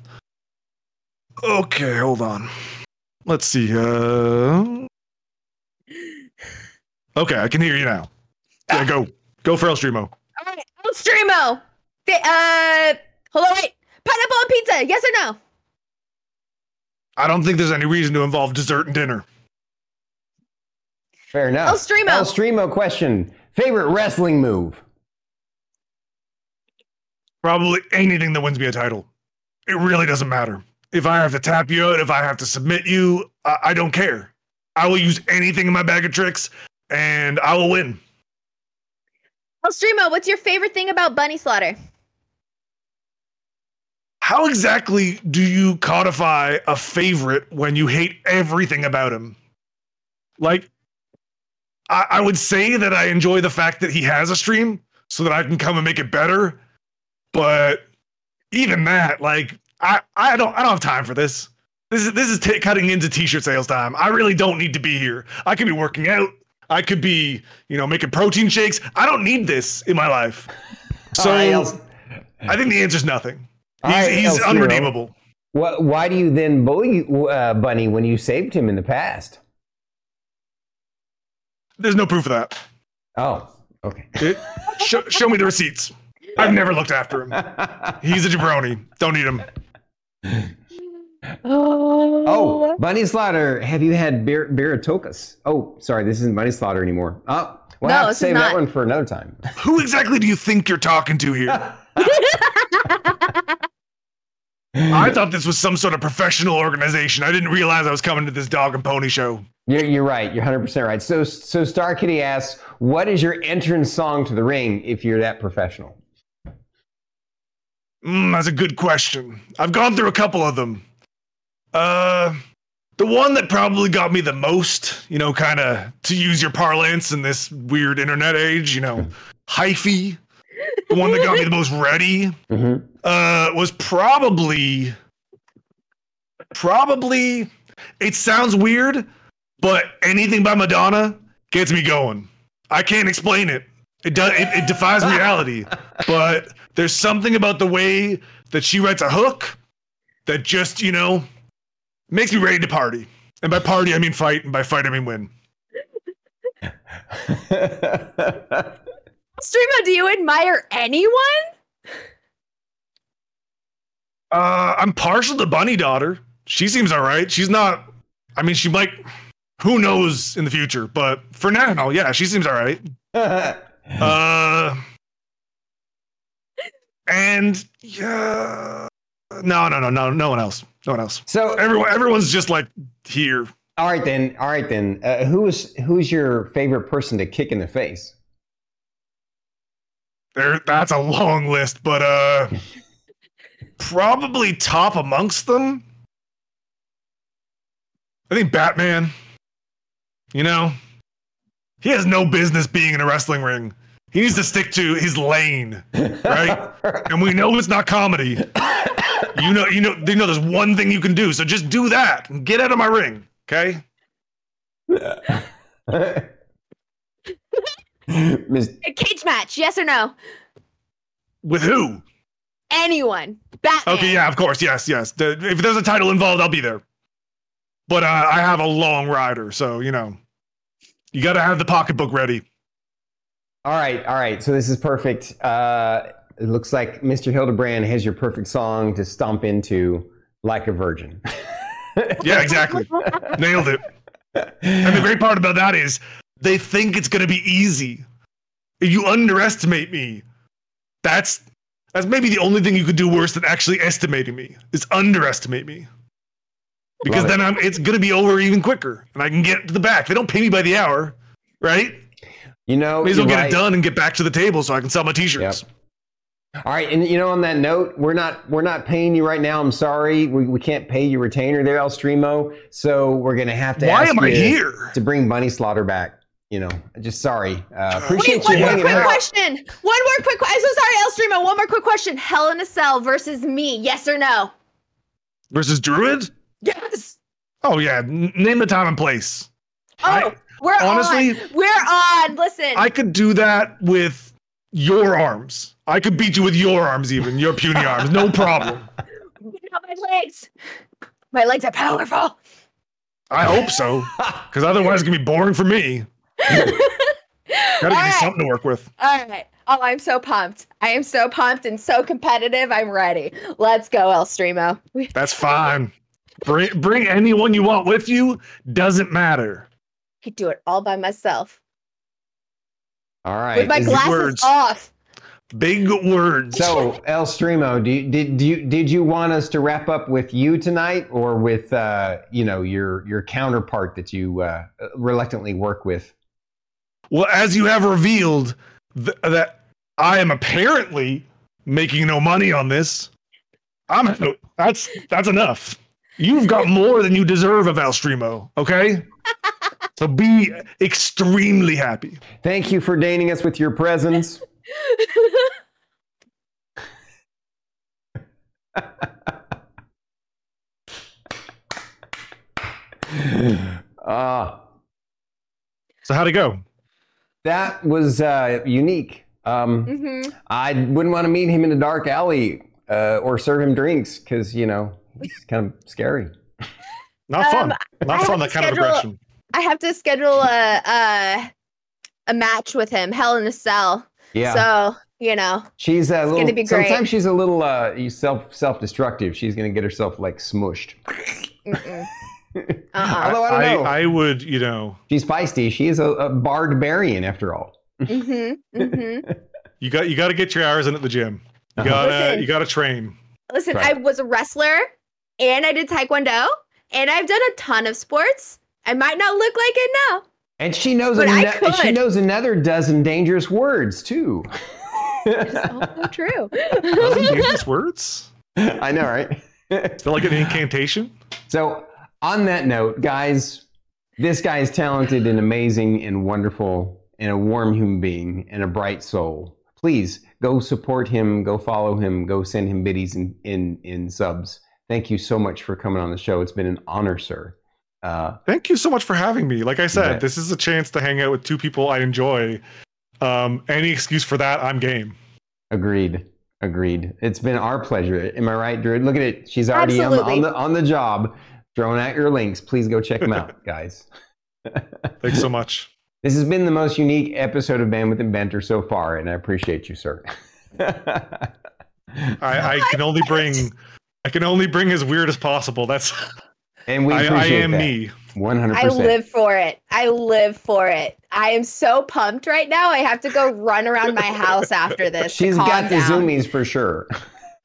Okay, hold on. Let's see. Uh... Okay, I can hear you now. Yeah, go, go for El Streamo. All right, El Streamo. Uh, hold on, wait. Pineapple and pizza? Yes or no? I don't think there's any reason to involve dessert and dinner. Fair enough. El Streamo. El Streamo question. Favorite wrestling move? Probably anything that wins me a title. It really doesn't matter. If I have to tap you out, if I have to submit you, I, I don't care. I will use anything in my bag of tricks, and I will win. Streamo, what's your favorite thing about Bunny Slaughter? How exactly do you codify a favorite when you hate everything about him? Like, I, I would say that I enjoy the fact that he has a stream so that I can come and make it better. But even that, like, I, I don't I don't have time for this. This is this is t- cutting into t-shirt sales time. I really don't need to be here. I could be working out. I could be, you know, making protein shakes. I don't need this in my life. [laughs] So right, I think the answer's nothing. He's, right, he's unredeemable. What, why do you then bully uh, Bunny when you saved him in the past? There's no proof of that. Oh, okay. It, show, show me the receipts. I've never looked after him. [laughs] He's a jabroni. Don't need him. Oh, oh Bunny Slaughter, have you had Bir- Biratokas? Oh, sorry, this isn't Bunny Slaughter anymore. Oh, we'll No, have to this is save that one for another time. [laughs] Who exactly do you think you're talking to here? [laughs] I thought this was some sort of professional organization. I didn't realize I was coming to this dog and pony show. You're, you're right. You're 100% right. So, so Star Kitty asks, what is your entrance song to the ring if you're that professional? Mm, that's a good question. I've gone through a couple of them. Uh, the one that probably got me the most, you know, kind of to use your parlance in this weird internet age, you know, hyphy. The one that got me the most ready [laughs] Mm-hmm. uh, was probably, probably. It sounds weird, but anything by Madonna gets me going. I can't explain it. It does. It, it defies reality. [laughs] But there's something about the way that she writes a hook that just, you know, makes me ready to party. And by party, I mean fight, and by fight, I mean win. [laughs] Streamo, do you admire anyone? Uh, I'm partial to Bunny Daughter. She seems all right. She's not. I mean, she might. Who knows in the future? But for now, yeah, she seems all right. [laughs] Uh, and yeah, no, no, no, no, no one else. No one else. so, Everyone, everyone's just like here. all right then. All right then. Uh, who is who's your favorite person to kick in the face? There, that's a long list, but uh, [laughs] probably top amongst them. I think Batman. You know, he has no business being in a wrestling ring. He needs to stick to his lane, right? [laughs] and we know it's not comedy. You know, you know, you know. There's one thing you can do, so just do that and get out of my ring, okay? [laughs] Miss, A cage match? Yes or no? With who? Anyone? Batman. Okay, yeah, of course, yes, yes. The, if there's a title involved, I'll be there. But uh, I have a long rider, so you know, you got to have the pocketbook ready. All right, all right. So this is perfect. Uh, it looks like Mr. Hildebrand has your perfect song to stomp into, like a virgin. [laughs] yeah, exactly. Nailed it. And the great part about that is they think it's going to be easy. You underestimate me. That's that's maybe the only thing you could do worse than actually estimating me is underestimate me. Because then I'm, it's going to be over even quicker, and I can get to the back. They don't pay me by the hour, right? You know, may as well get right. it done and get back to the table so I can sell my T-shirts. Yep. All right, and you know, on that note, we're not we're not paying you right now. I'm sorry, we, we can't pay you retainer there, El Streamo. So we're gonna have to. Why am I here? To bring bunnieSlaughter back. You know, just sorry. Uh, appreciate Wait, you one more quick out. question. One more quick. I'm so sorry, El Streamo. One more quick question. Hell in a Cell versus me. Yes or no? Versus Druid? Yes. Oh yeah. Name the time and place. Oh, I, we're honestly, on. We're on. Listen. I could do that with your arms. I could beat you with your arms, even your puny [laughs] arms, no problem. my legs. My legs are powerful. I hope so, because otherwise it's gonna be boring for me. [laughs] Gotta give right. me something to work with. All right. Oh, I'm so pumped. I am so pumped and so competitive. I'm ready. Let's go, El Streamo. That's fine. Bring bring anyone you want with you. Doesn't matter. I could do it all by myself. All right. With my glasses words. off. Big words. So, El Streamo, do you, did do you, did you want us to wrap up with you tonight, or with uh, you know your your counterpart that you uh, reluctantly work with? Well, as you have revealed th- that I am apparently making no money on this, I'm that's that's enough. You've got more than you deserve of El Streamo, okay? [laughs] so be extremely happy. Thank you for deigning us with your presence. uh, [laughs] so how'd it go? That was uh, unique. Um, mm-hmm. I wouldn't want to meet him in a dark alley uh, or serve him drinks because you know he's kind of scary. Not fun. Um, Not fun. That kind schedule, of aggression. I have to schedule a, a a match with him, Hell in a Cell. Yeah. So you know, she's a little. Be sometimes she's a little uh, self self destructive. She's gonna get herself like smushed. [laughs] Uh-uh. Although I don't know, I, I, would, you know, she's feisty. She is a, a barbarian after all. Mm-hmm, mm-hmm. [laughs] you got you got to get your hours in at the gym. You uh-huh. gotta listen, you gotta train. Listen, right. I was a wrestler, and I did taekwondo, and I've done a ton of sports. I might not look like it now. And she knows an, she knows another dozen dangerous words too. [laughs] It's also true. dangerous words. [laughs] I know, right? Is that like an incantation? So, on that note, guys, this guy is talented and amazing and wonderful and a warm human being and a bright soul. Please go support him, go follow him, go send him biddies in, in, in subs. Thank you so much for coming on the show. It's been an honor, sir. Uh, Thank you so much for having me. Like I said, this is a chance to hang out with two people I enjoy. Um, any excuse for that, I'm game. Agreed. Agreed. It's been our pleasure. Am I right, Drew? Look at it. She's already on the, on the, on the job, throwing out your links. Please go check them out, [laughs] guys. [laughs] Thanks so much. This has been the most unique episode of Bandwidth and Banter so far, and I appreciate you, sir. [laughs] I, I can only bring I can only bring as weird as possible. That's and we I, I am that. me. 100%. I live for it. I live for it. I am so pumped right now. I have to go run around my house after [laughs] this. She's got the zoomies for sure.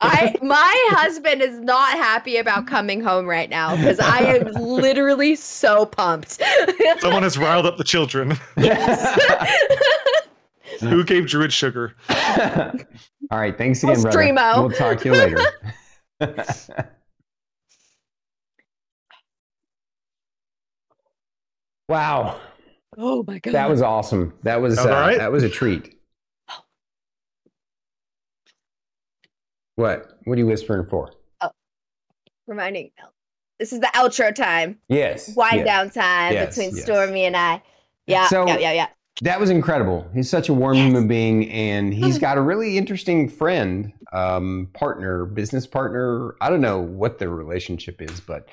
I [laughs] my husband is not happy about coming home right now because I am literally so pumped. [laughs] Someone has riled up the children. Yes. Who gave Druid sugar? All right. Thanks again, brother. We'll talk to you later. Wow. Oh my god. That was awesome. That was uh, right? that was a treat. What? What are you whispering for? Oh, reminding. This is the outro time. Yes. Wind yes. down time yes, between yes. Stormy and I. Yeah. So, yeah. Yeah. Yeah. That was incredible. He's such a warm yes. human being, and he's [sighs] got a really interesting friend, um, partner, business partner. I don't know what their relationship is, but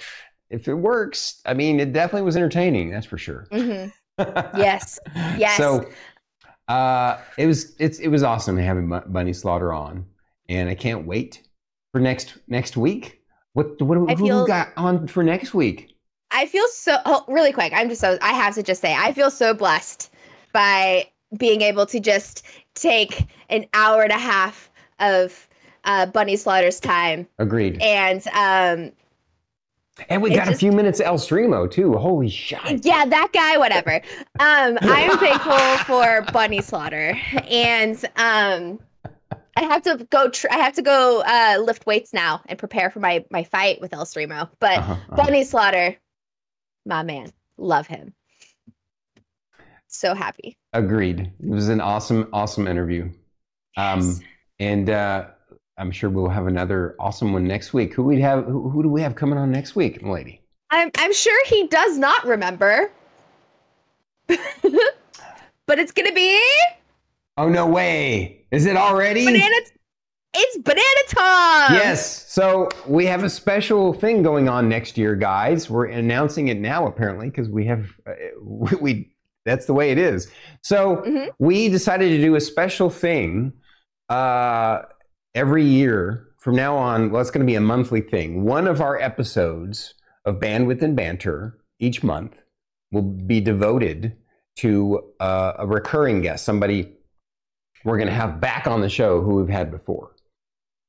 if it works, I mean, it definitely was entertaining. That's for sure. Mm-hmm. [laughs] yes. Yes. So, uh, it was it's it was awesome having bunnieSlaughter on, and I can't wait for next next week What what who feel, got on for next week? I feel so oh, really quick. I'm just so I have to just say I feel so blessed by being able to just take an hour and a half of uh, bunnieSlaughter's time. Agreed. And um, and we got just, a few minutes of El Streamo too. Holy shit. Yeah, that guy, whatever. Um, I am thankful for bunnieSlaughter, and um, I have to go. Tr- I have to go uh, lift weights now and prepare for my my fight with El Streamo. But uh-huh, uh-huh. bunnieSlaughter, my man, love him. So happy. Agreed. It was an awesome, awesome interview. Um, yes. and uh, I'm sure we'll have another awesome one next week. Who we have? Who, who do we have coming on next week, lady? I'm I'm sure he does not remember, [laughs] but it's gonna be. Oh no way! Is it already? Banana. It's Banana time. Yes. So we have a special thing going on next year, guys. We're announcing it now, apparently, because we have uh, [laughs] we, we, That's the way it is. So mm-hmm. we decided to do a special thing. Uh, every year from now on, well, it's going to be a monthly thing. One of our episodes of Bandwidth and Banter each month will be devoted to uh, a recurring guest, somebody we're going to have back on the show who we've had before.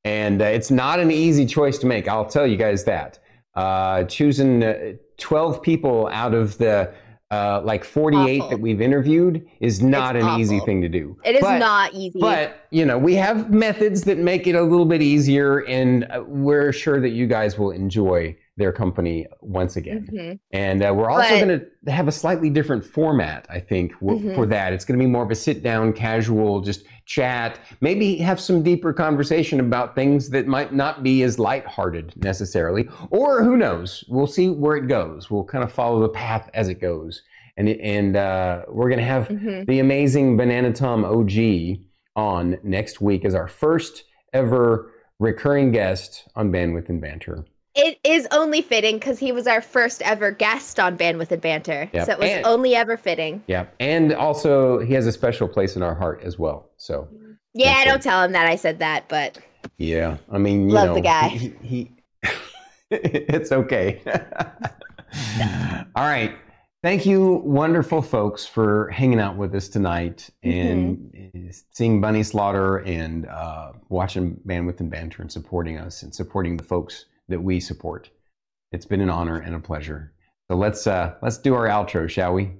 And uh, it's not an easy choice to make. I'll tell you guys that. Uh, choosing uh, 12 people out of the uh, like 48 awful. that we've interviewed is not it's an awful. easy thing to do. It is but, not easy. But, you know, we have methods that make it a little bit easier, and uh, we're sure that you guys will enjoy their company once again. Mm-hmm. And uh, we're also going to have a slightly different format, I think, w- mm-hmm. for that. It's going to be more of a sit down, casual, just chat, maybe have some deeper conversation about things that might not be as lighthearted necessarily. Or who knows? We'll see where it goes. We'll kind of follow the path as it goes. And, and uh, we're going to have mm-hmm. the amazing Banana Tom OG on next week as our first ever recurring guest on Bandwidth and Banter. It is only fitting because he was our first ever guest on Bandwidth and Banter. Yep. So it was and, only ever fitting. Yeah. And also, he has a special place in our heart as well. So. Yeah, I don't tell him that I said that, but. Yeah. I mean, love know, the guy. He, he [laughs] it's okay. [laughs] All right. Thank you, wonderful folks, for hanging out with us tonight and mm-hmm. seeing bunnieSlaughter and uh, watching Bandwidth and Banter and supporting us and supporting the folks that we support. It's been an honor and a pleasure. So let's uh, let's do our outro, shall we?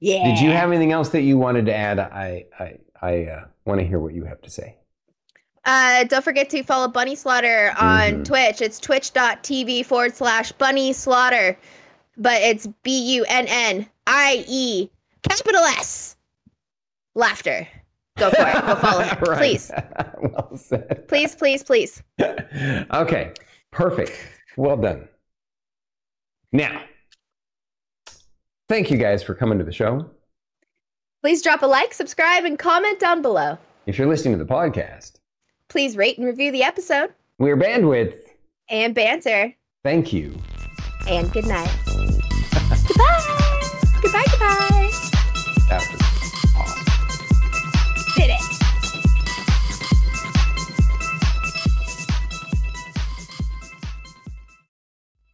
Yeah. Did you have anything else that you wanted to add? I I I uh, want to hear what you have to say. Uh, don't forget to follow bunnieSlaughter on mm-hmm. Twitch. It's twitch.tv forward slash bunnieSlaughter, but it's B U N N I E capital S laughter. Go for it. Go follow [laughs] him, right. please. [laughs] well said. Please, please, please. [laughs] okay. Perfect. Well done. Now, thank you guys for coming to the show. Please drop a like, subscribe, and comment down below. If you're listening to the podcast, please rate and review the episode. We're Bandwidth and Banter. Thank you. And good night. [laughs] goodbye. Goodbye, goodbye. After.